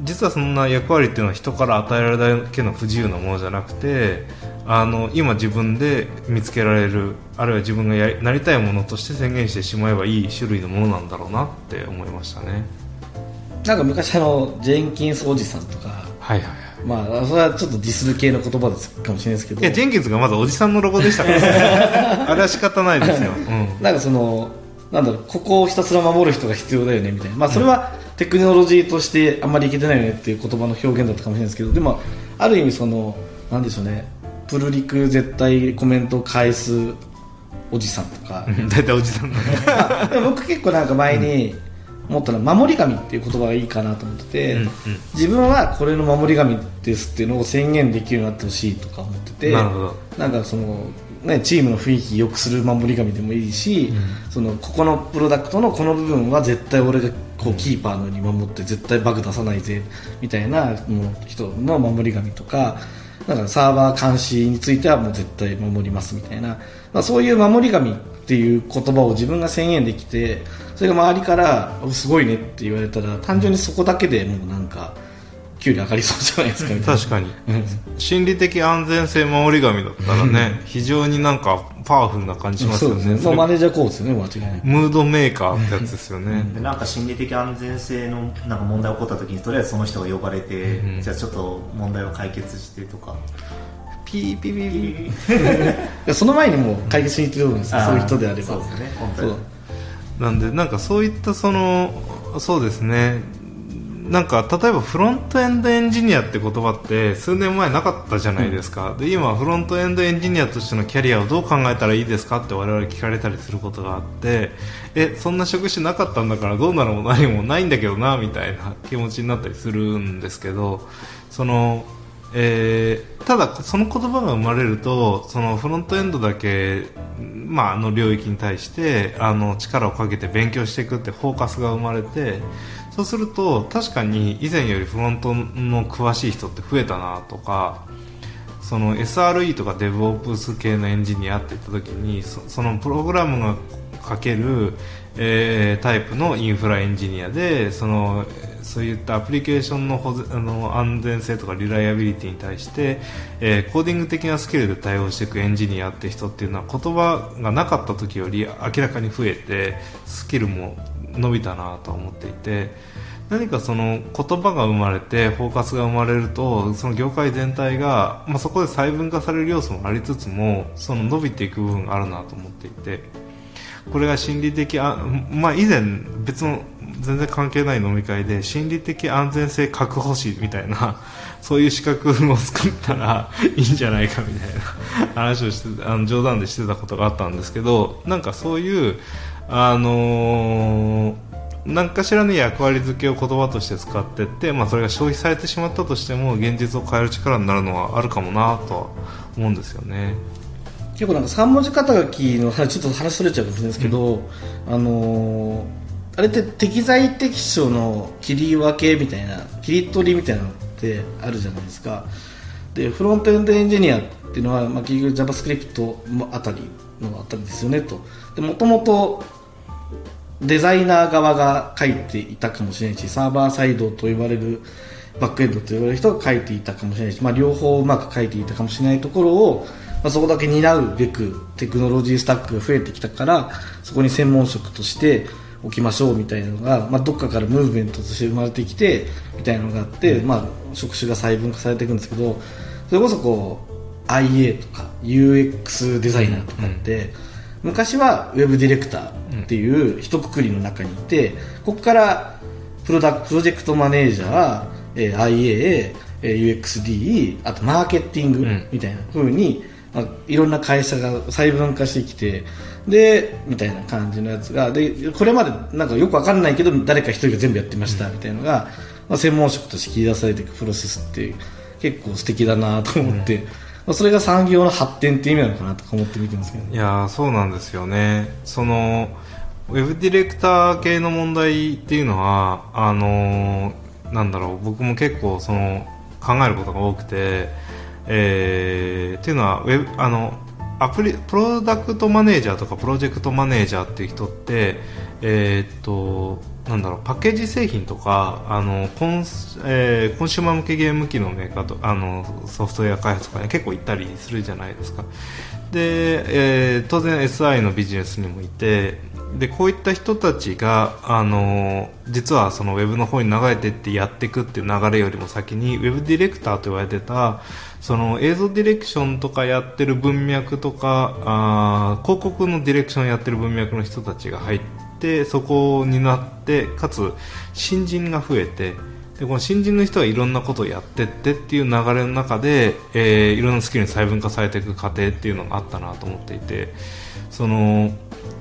実はそんな役割っていうのは人から与えられるだけの不自由なものじゃなくてあの今自分で見つけられるあるいは自分がやりなりたいものとして宣言してしまえばいい種類のものなんだろうなって思いましたね。なんか昔あのジェンキンスおじさんとか。はいはいはい。まあそれはちょっとディスる系の言葉ですかもしれないですけど。いやジェンキンスがまずおじさんのロゴでしたから。あれは仕方ないですよ、うん。なんかそのなんだろうここをひたすら守る人が必要だよねみたいな、まあ、それはテクノロジーとしてあんまりいけてないよねっていう言葉の表現だったかもしれないですけど。でもある意味そのなんでしょうね。プルリク絶対コメントを返すおじさんとか。大体おじさん僕結構なんか前に思ったのは守り神っていう言葉がいいかなと思ってて、うんうん。自分はこれの守り神ですっていうのを宣言できるようになってほしいとか思っててなんかその、ね、チームの雰囲気良くする守り神でもいいし、そのここのプロダクトのこの部分は絶対俺がこうキーパーのように守って絶対バグ出さないぜみたいなもう人の守り神とかなんかサーバー監視についてはもう絶対守りますみたいな、まあ、そういう守り神っていう言葉を自分が宣言できてそれが周りからおすごいねって言われたら単純にそこだけでもうなんか給料上がりそうじゃないですかみたいな。確かに。うん。心理的安全性守り神だったらね非常になんかパワフルな感じしますよね。そうですね。まあマネージャーコーチですよね間違いないムードメーカーってやつですよね。でなんか心理的安全性のなんか問題起こった時にとりあえずその人が呼ばれて、うん。じゃあちょっと問題を解決してとかピーピーピーピー。その前にもう解決しに行ってるんです。よ、そういう人であれば。そうですね本当そう。になんでなんかそういったそのそうですね。なんか例えばフロントエンドエンジニアって言葉って数年前なかったじゃないですか、で今フロントエンドエンジニアとしてのキャリアをどう考えたらいいですかって我々聞かれたりすることがあってえそんな職種なかったんだからどうなるも何もないんだけどなみたいな気持ちになったりするんですけどそのえーただその言葉が生まれるとそのフロントエンドだけ、まあ、あの領域に対してあの力をかけて勉強していくってフォーカスが生まれてそうすると確かに以前よりフロントの詳しい人って増えたなとかその SRE とか DevOps 系のエンジニアって言った時にそのプログラムがかける、えータイプのインフラエンジニアでそのそういったアプリケーションの保あの安全性とかリライアビリティに対して、えーコーディング的なスキルで対応していくエンジニアって人っていうのは言葉がなかった時より明らかに増えてスキルも伸びたなと思っていて何かその言葉が生まれてフォーカスが生まれるとその業界全体が、まあ、そこで細分化される要素もありつつもその伸びていく部分があるなと思っていてこれが心理的あ、まあ、以前別の全然関係ない飲み会で心理的安全性確保士みたいな そういう資格を作ったらいいんじゃないかみたいな話をしてあの冗談でしてたことがあったんですけどなんかそういうあのー何かしらの役割付けを言葉として使っていって、まあ、それが消費されてしまったとしても現実を変える力になるのはあるかもなとは思うんですよね。結構なんか3文字肩書きの話ちょっと話それちゃうかもしれないですけど、あのーあれって適材適所の切り分けみたいな切り取りみたいなのってあるじゃないですか。でフロントエンドエンジニアっていうのは、まあ、結局 JavaScript あたりのあたりですよねと。でもともとデザイナー側が書いていたかもしれないしサーバーサイドと言われるバックエンドと言われる人が書いていたかもしれないし、まあ、両方うまく書いていたかもしれないところを、まあ、そこだけ担うべくテクノロジースタックが増えてきたからそこに専門職として置きましょうみたいなのが、まあ、どっかからムーブメントとして生まれてきてみたいなのがあって、まあ、職種が細分化されていくんですけどそれこそこう IA とか UX デザイナーとかって、昔はウェブディレクターっていう一括りの中にいてここからプロダクプロジェクトマネージャー、えー IA、えー UXD あとマーケティングうん。みたいな風に、まあ、いろんな会社が細分化してきてでみたいな感じのやつがでこれまでなんかよくわかんないけど誰か一人が全部やってましたみたいなのが、まあ、専門職として切り出されていくプロセスって結構素敵だなと思って、まあ、それが産業の発展っていう意味なのかなとか思って見てますけどね。いやーそうなんですよね。そのウェブディレクター系の問題っていうのはあのーなんだろう僕も結構その考えることが多くて、えーっていうのはウェブあのアプリプロダクトマネージャーとかプロジェクトマネージャーっていう人ってえーっとなんだろうパッケージ製品とかあのコン、えーコンシューマー向けゲーム機のメーカーとあのソフトウェア開発とかに結構行ったりするじゃないですか。で、えー当然 SI のビジネスにもいてでこういった人たちがあの実はそのウェブの方に流れていってやっていくっていう流れよりも先にウェブディレクターと言われてたその映像ディレクションとかやってる文脈とかあ広告のディレクションやってる文脈の人たちが入ってそこになってかつ新人が増えてでこの新人の人がいろんなことをやってってっていう流れの中で、えーいろんなスキルに細分化されていく過程っていうのがあったなと思っていてその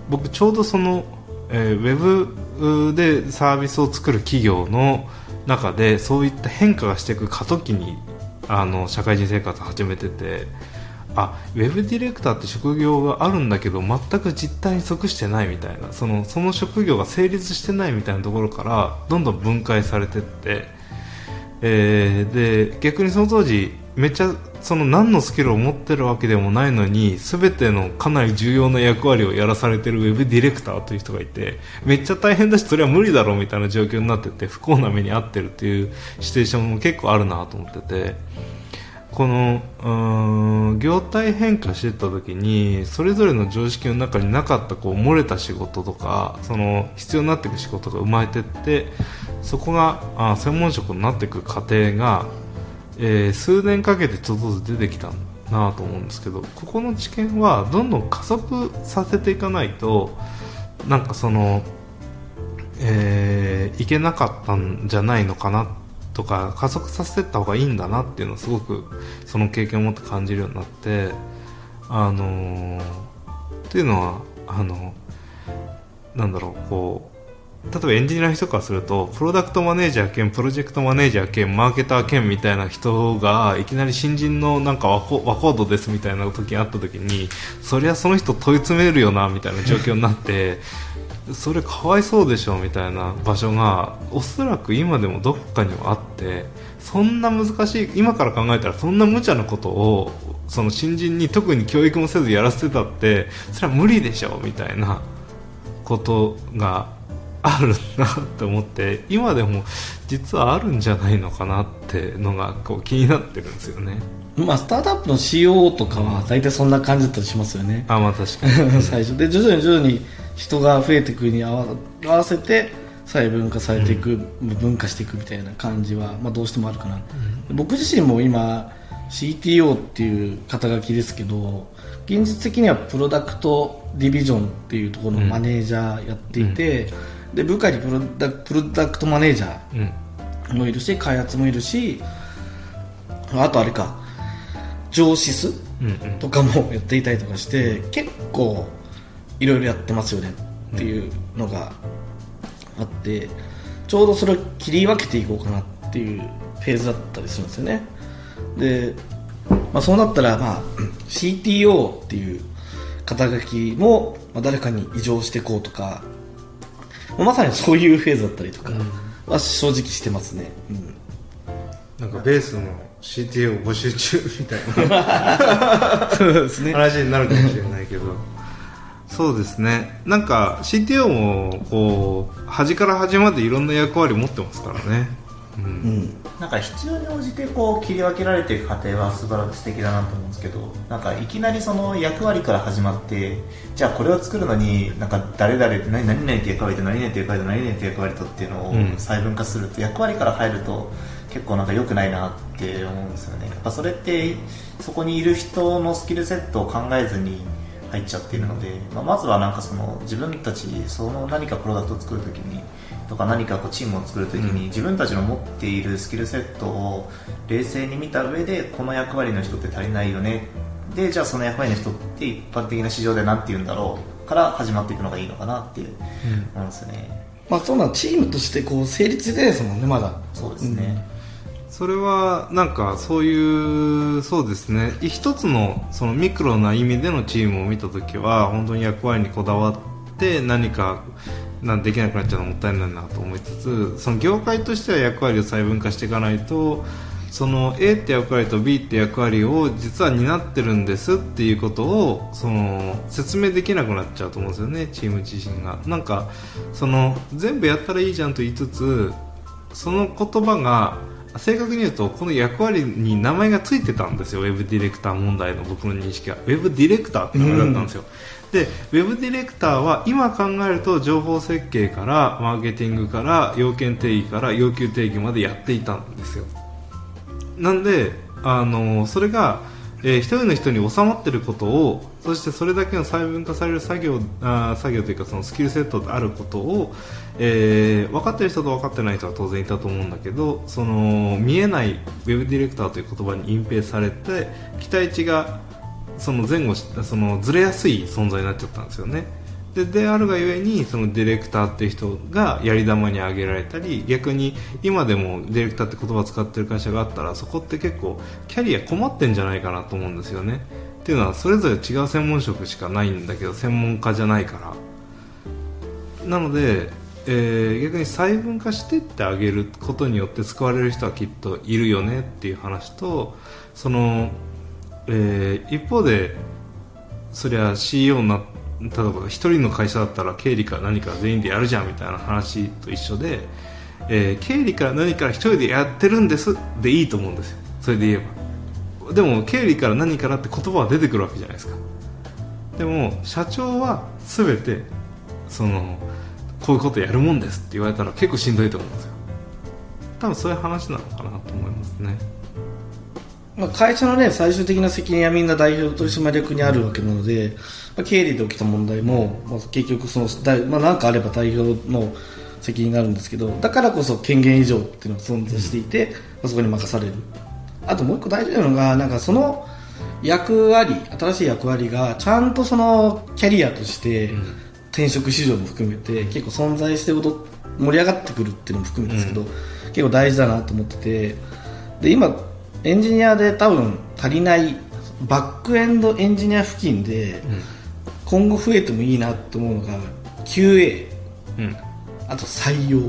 僕ちょうどその、えーウェブでサービスを作る企業の中でそういった変化がしていく過渡期にあの社会人生活始めててあウェブディレクターって職業があるんだけど全く実態に即してないみたいなそのその職業が成立してないみたいなところからどんどん分解されてって、えーで逆にその当時めっちゃその何のスキルを持ってるわけでもないのに全てのかなり重要な役割をやらされてるウェブディレクターという人がいてめっちゃ大変だしそれは無理だろうみたいな状況になってて不幸な目に遭ってるっていうシチュエーションも結構あるなと思っててこのうん業態変化してった時にそれぞれの常識の中になかったこう漏れた仕事とかその必要になっていく仕事が生まれてってそこがあ専門職になっていく過程がえー数年かけてちょっとずつ出てきたなと思うんですけどここの知見はどんどん加速させていかないとなんかその、えーいけなかったんじゃないのかなとか加速させていった方がいいんだなっていうのをすごくその経験を持って感じるようになってあのーっていうのはあのなんだろうこう例えばエンジニアの人からするとプロダクトマネージャー兼プロジェクトマネージャー兼マーケター兼みたいな人がいきなり新人のなんかワコードですみたいな時にあった時にそりゃその人問い詰めるよなみたいな状況になって それかわいそうでしょみたいな場所がおそらく今でもどこかにはあってそんな難しい今から考えたらそんな無茶なことをその新人に特に教育もせずやらせてたってそれは無理でしょみたいなことがあるなって思って今でも実はあるんじゃないのかなってのがこう気になってるんですよね。まあ、スタートアップの CO とかは大体そんな感じだったりしますよね。あまあ確かに。最初。で徐々に徐々に人が増えていくに合わ合わせて細分化されていく、分化していくみたいな感じは、まあ、どうしてもあるかな、僕自身も今 CTO っていう肩書きですけど現実的にはプロダクトディビジョンっていうところのマネージャーやっていて、で部下にプロダプロダクトマネージャうん。ーもいるし開発もいるしあとあれか上司数うんうん。とかもやっていたりとかして結構いろいろやってますよねっていうのがあってちょうどそれを切り分けていこうかなっていうフェーズだったりするんですよね。で、まあ、そうなったら、まあ、CTO っていう肩書きも、まあ、誰かに異常していこうとかまさにそういうフェーズだったりとかは正直してますね、うん。なんかベースの CTO 募集中みたいな。そうですね。話になるかもしれないけど。そうですね。なんか CTO もこう端から端までいろんな役割持ってますからね、うん。うんなんか必要に応じてこう切り分けられていく過程は素晴らしい素敵だなと思うんですけどなんかいきなりその役割から始まってじゃあこれを作るのになんか誰々何何々って役割と何々って役割と何々って役割とっていうのをうん。細分化すると役割から入ると結構なんか良くないなって思うんですよね。やっぱそれってそこにいる人のスキルセットを考えずに入っちゃっているので、まあ、まずはなんかその自分たちその何かプロダクトを作るときにとか何かこうチームを作るときに、自分たちの持っているスキルセットを冷静に見た上でこの役割の人って足りないよね。でじゃあその役割の人って一般的な市場で何て言うんだろうから始まっていくのがいいのかなっていう思うんですよね。まあそうなのチームとしてこう成立してないですもんねまだ。そうですね、それはなんかそういうそうですね。一つのそのミクロな意味でのチームを見た時は本当に役割にこだわって何かなんできなくなっちゃうのもったいないなと思いつつその業界としては役割を細分化していかないとその A って役割と B って役割を実は担ってるんですっていうことをその説明できなくなっちゃうと思うんですよねチーム自身が。なんかその全部やったらいいじゃんと言いつつその言葉が正確に言うとこの役割に名前がついてたんですよ。ウェブディレクター問題の僕の認識は。ウェブディレクターって名前だったんですよ、でウェブディレクターは今考えると情報設計からマーケティングから要件定義から要求定義までやっていたんですよ。なんであのそれが、えー一人の人に収まってることをそしてそれだけの細分化される作業あ作業というかそのスキルセットであることを、えー分かってる人と分かってない人は当然いたと思うんだけどその見えないウェブディレクターという言葉に隠蔽されて期待値がその前後そのずれやすい存在になっちゃったんですよね。でであるがゆえにそのディレクターっていう人がやり玉に挙げられたり逆に今でもディレクターって言葉を使ってる会社があったらそこって結構キャリア困ってんじゃないかなと思うんですよねっていうのはそれぞれ違う専門職しかないんだけど専門家じゃないからなのでえー逆に細分化してってあげることによって使われる人はきっといるよねっていう話とその、えー一方でそりゃ CEO にな例えば一人の会社だったら経理か何か全員でやるじゃんみたいな話と一緒で、えー経理から何から一人でやってるんですでいいと思うんですよ。それで言えば。でも経理から何からって言葉は出てくるわけじゃないですか。でも社長は全てそのこういうことやるもんですって言われたら結構しんどいと思うんですよ。多分そういう話なのかなと思いますね。まあ、会社のね、最終的な責任はみんな代表取締役にあるわけなので、まあ、経理で起きた問題も、まあ、結局その、まあ、なんかあれば代表の責任があるんですけど、だからこそ権限以上っていうのが存在していて、まあ、そこに任される。あともう一個大事なのが、なんかその役割、新しい役割が、ちゃんとそのキャリアとして、転職市場も含めて、結構存在して盛り上がってくるっていうのも含めてですけど、結構大事だなと思ってて、で、今、エンジニアで多分足りないバックエンドエンジニア付近で今後増えてもいいなと思うのが QA うん。あと採用、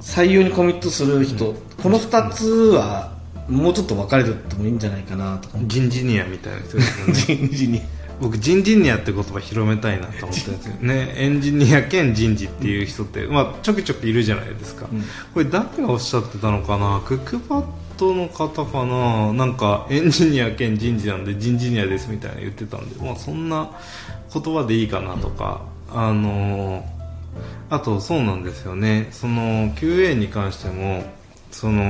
採用にコミットする人、この2つはもうちょっと分かれてってもいいんじゃないかなと。か思って人事ニアみたいな人ですよね。人事に僕人事ニアって言葉広めたいなと思ってるんですよ。ねエンジニア兼人事っていう人って、まあ、ちょくちょくいるじゃないですか、うん。これ誰がおっしゃってたのかな？クックパッドの方かな？なんかエンジニア兼人事なんで人事ニアですみたいな言ってたんで、まあ、そんな言葉でいいかなとかあのーあとそうなんですよね。その QA に関してもその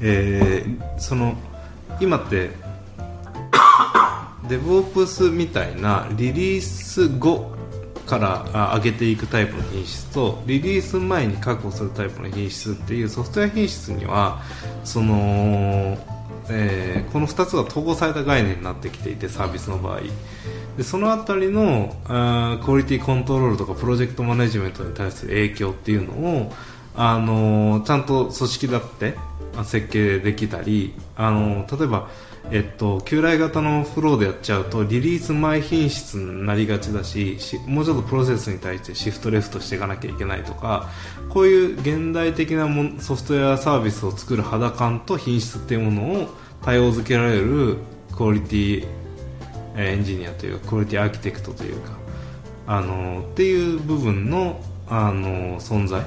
えーその今ってデブオプスみたいなリリース後から上げていくタイプの品質とリリース前に確保するタイプの品質っていうソフトウェア品質にはその、えーこの2つが統合された概念になってきていてサービスの場合。でそのあたりのあクオリティコントロールとかプロジェクトマネジメントに対する影響っていうのをあのちゃんと組織だって設計できたりあの例えば、えっと、旧来型のフローでやっちゃうとリリース前品質になりがちだしもうちょっとプロセスに対してシフトレフトしていかなきゃいけないとかこういう現代的なもソフトウェアサービスを作る肌感と品質っていうものを対応づけられるクオリティエンジニアというかクオリティアーキテクトというかあのっていう部分のあの存在。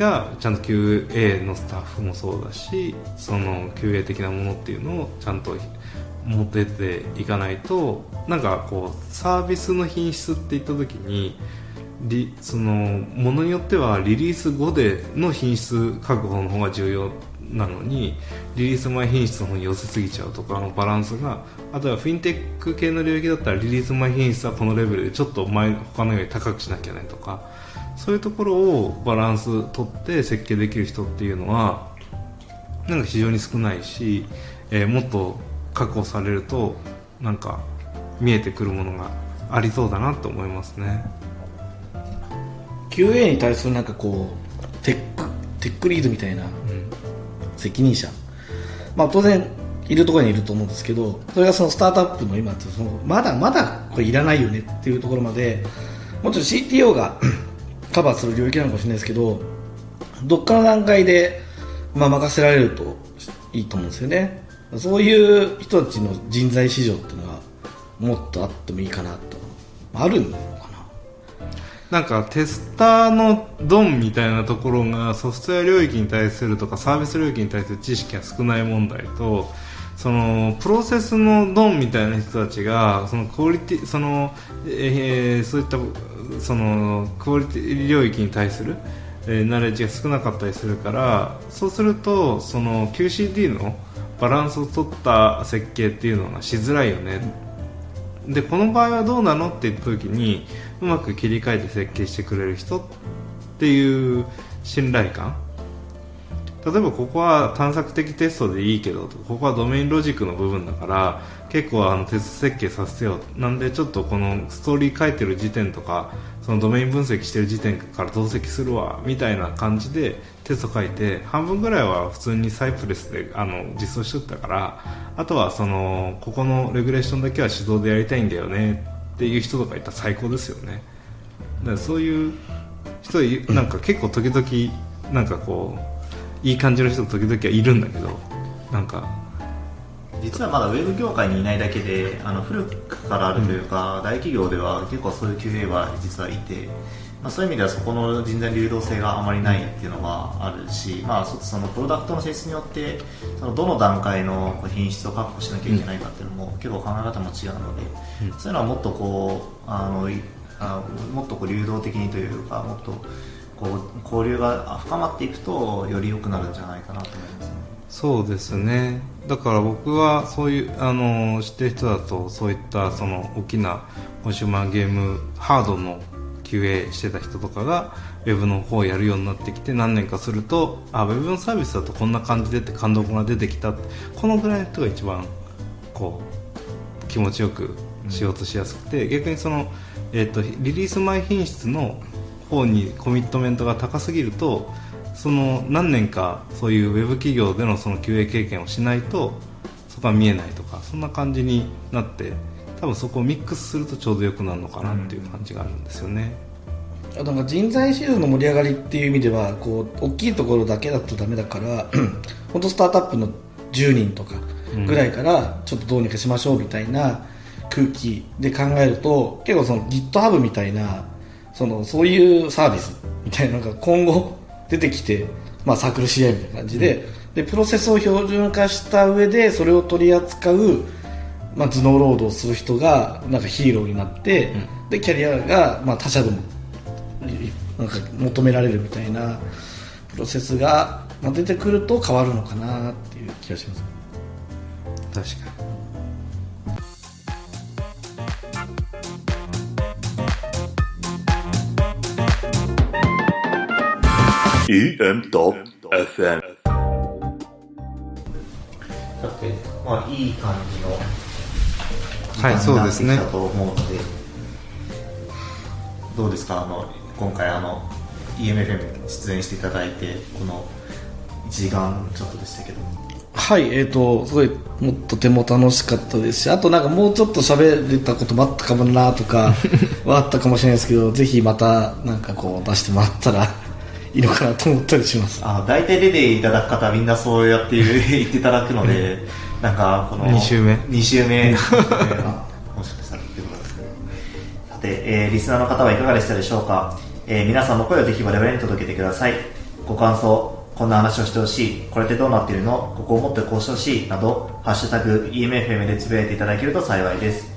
がちゃんと QA のスタッフもそうだしその QA 的なものっていうのをちゃんと持ってっていかないとなんかこうサービスの品質っていった時にリそのものによってはリリース後での品質確保の方が重要なのにリリース前品質の方に寄せすぎちゃうとかのバランスがあとはフィンテック系の領域だったらリリース前品質はこのレベルでちょっと前他のより高くしなきゃねとかそういうところをバランス取って設計できる人っていうのはなんか非常に少ないし、えーもっと確保されるとなんか見えてくるものがありそうだなと思いますね。QA に対するなんかこうテックテックリードみたいなうん責任者、まあ、当然いるところにいると思うんですけどそれがそのスタートアップの今ってそのまだまだこれいらないよねっていうところまでもちろん CTO がカバーする領域なのかもしれないですけどどっかの段階で、まあ、任せられるといいと思うんですよね。そういう人たちの人材市場っていうのはもっとあってもいいかなと。あるのかな。なんかテスターのドンみたいなところがソフトウェア領域に対するとかサービス領域に対する知識が少ない問題とそのプロセスのドンみたいな人たちがそのクオリティその、えーそういったそのクオリティ領域に対する、えーナレッジが少なかったりするからそうするとその QCD のバランスを取った設計っていうのがしづらいよね。でこの場合はどうなのって言った時にうまく切り替えて設計してくれる人っていう信頼感例えばここは探索的テストでいいけどここはドメインロジックの部分だから結構あのテスト設計させてよなんでちょっとこのストーリー書いてる時点とかそのドメイン分析してる時点から同席するわみたいな感じでテスト書いて半分ぐらいは普通にサイプレスであの実装しとったからあとはそのここのレギュレーションだけは手動でやりたいんだよねっていう人とかいたら最高ですよね。だからそういう人なんか結構時々なんかこういい感じの人時々はいるんだけどなんか。実はまだウェブ業界にいないだけであの古くからあるというか、大企業では結構そういう QA は実はいて、まあ、そういう意味ではそこの人材流動性があまりないっていうのがあるし、まあ、そそのプロダクトの性質によってそのどの段階の品質を確保しなきゃいけないかっていうのも、結構考え方も違うので、うん。そういうのはもっとこうあのいあもっとこう流動的にというかもっとこう交流が深まっていくとより良くなるんじゃないかなと思いますね。そうですねだから僕はそういうあの知ってる人だとそういったその大きなコンシューマーゲームハードの QA してた人とかがウェブの方をやるようになってきて何年かするとあウェブのサービスだとこんな感じでって感動が出てきたこのぐらいの人が一番こう気持ちよくしようとしやすくて、逆にその、えー、とリリース前品質の方にコミットメントが高すぎるとその何年かそういうウェブ企業でのその QA 経験をしないとそこは見えないとかそんな感じになって多分そこをミックスするとちょうどよくなるのかなっていう感じがあるんですよね。あとなんか人材市場の盛り上がりっていう意味ではこう大きいところだけだとダメだから 本当スタートアップの10人とかぐらいからちょっとどうにかしましょうみたいな空気で考えると結構その GitHub みたいなそのそういうサービスみたいなのが今後出てきて、まあ、サークル CI みたいな感じで,、でプロセスを標準化した上でそれを取り扱う、まあ、頭脳労働する人がなんかヒーローになって、でキャリアが、まあ、他社でもなんか求められるみたいなプロセスがまあ出てくると変わるのかなっていう気がします。確かに EM.FM だって、まあ、いい感じの時はい間そうですね。になってきたと思うので、どうですか？あの今回あの EMFM に出演していただいてこの1時間ちょっとでしたけど。はいえー、とすごいもっとても楽しかったですしあとなんかもうちょっと喋れたこともあったかもなとかはあったかもしれないですけどぜひまたなんかこう出してもらったらいいのかなと思ったりします。あの大体出ていただく方はみんなそうやって言 っていただくのでなんかこの二週目。2週目。もしかしたらっていうことですねさて、えーリスナーの方はいかがでしたでしょうか、えー皆さんの声をぜひ我々に届けてください。ご感想こんな話をしてほしい。これってどうなっているの？ここをもっとこうしてほしい。など「ハッシュタグ #EMFM」でつぶやいていただけると幸いです。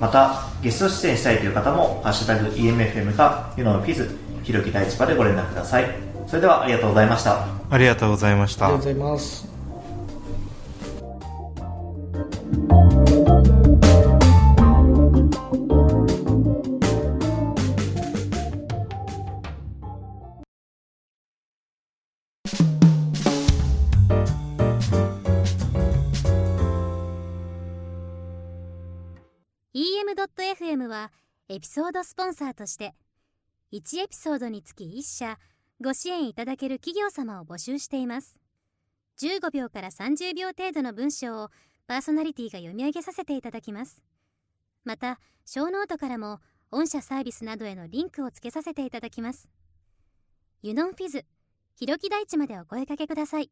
またゲスト出演したいという方も「ハッシュタグ #EMFM」か「ユノのフィズ」ひろき大地場でご連絡ください。それではありがとうございました。ありがとうございました。ありがとうございます。ー EM.FM はエピソードスポンサーとして1エピソードにつき1社ご支援いただける企業様を募集しています。15秒から30秒程度の文章をパーソナリティが読み上げさせていただきます。また小ノートからも御社サービスなどへのリンクをつけさせていただきます。ユノンフィズひろき大地までお声掛けください。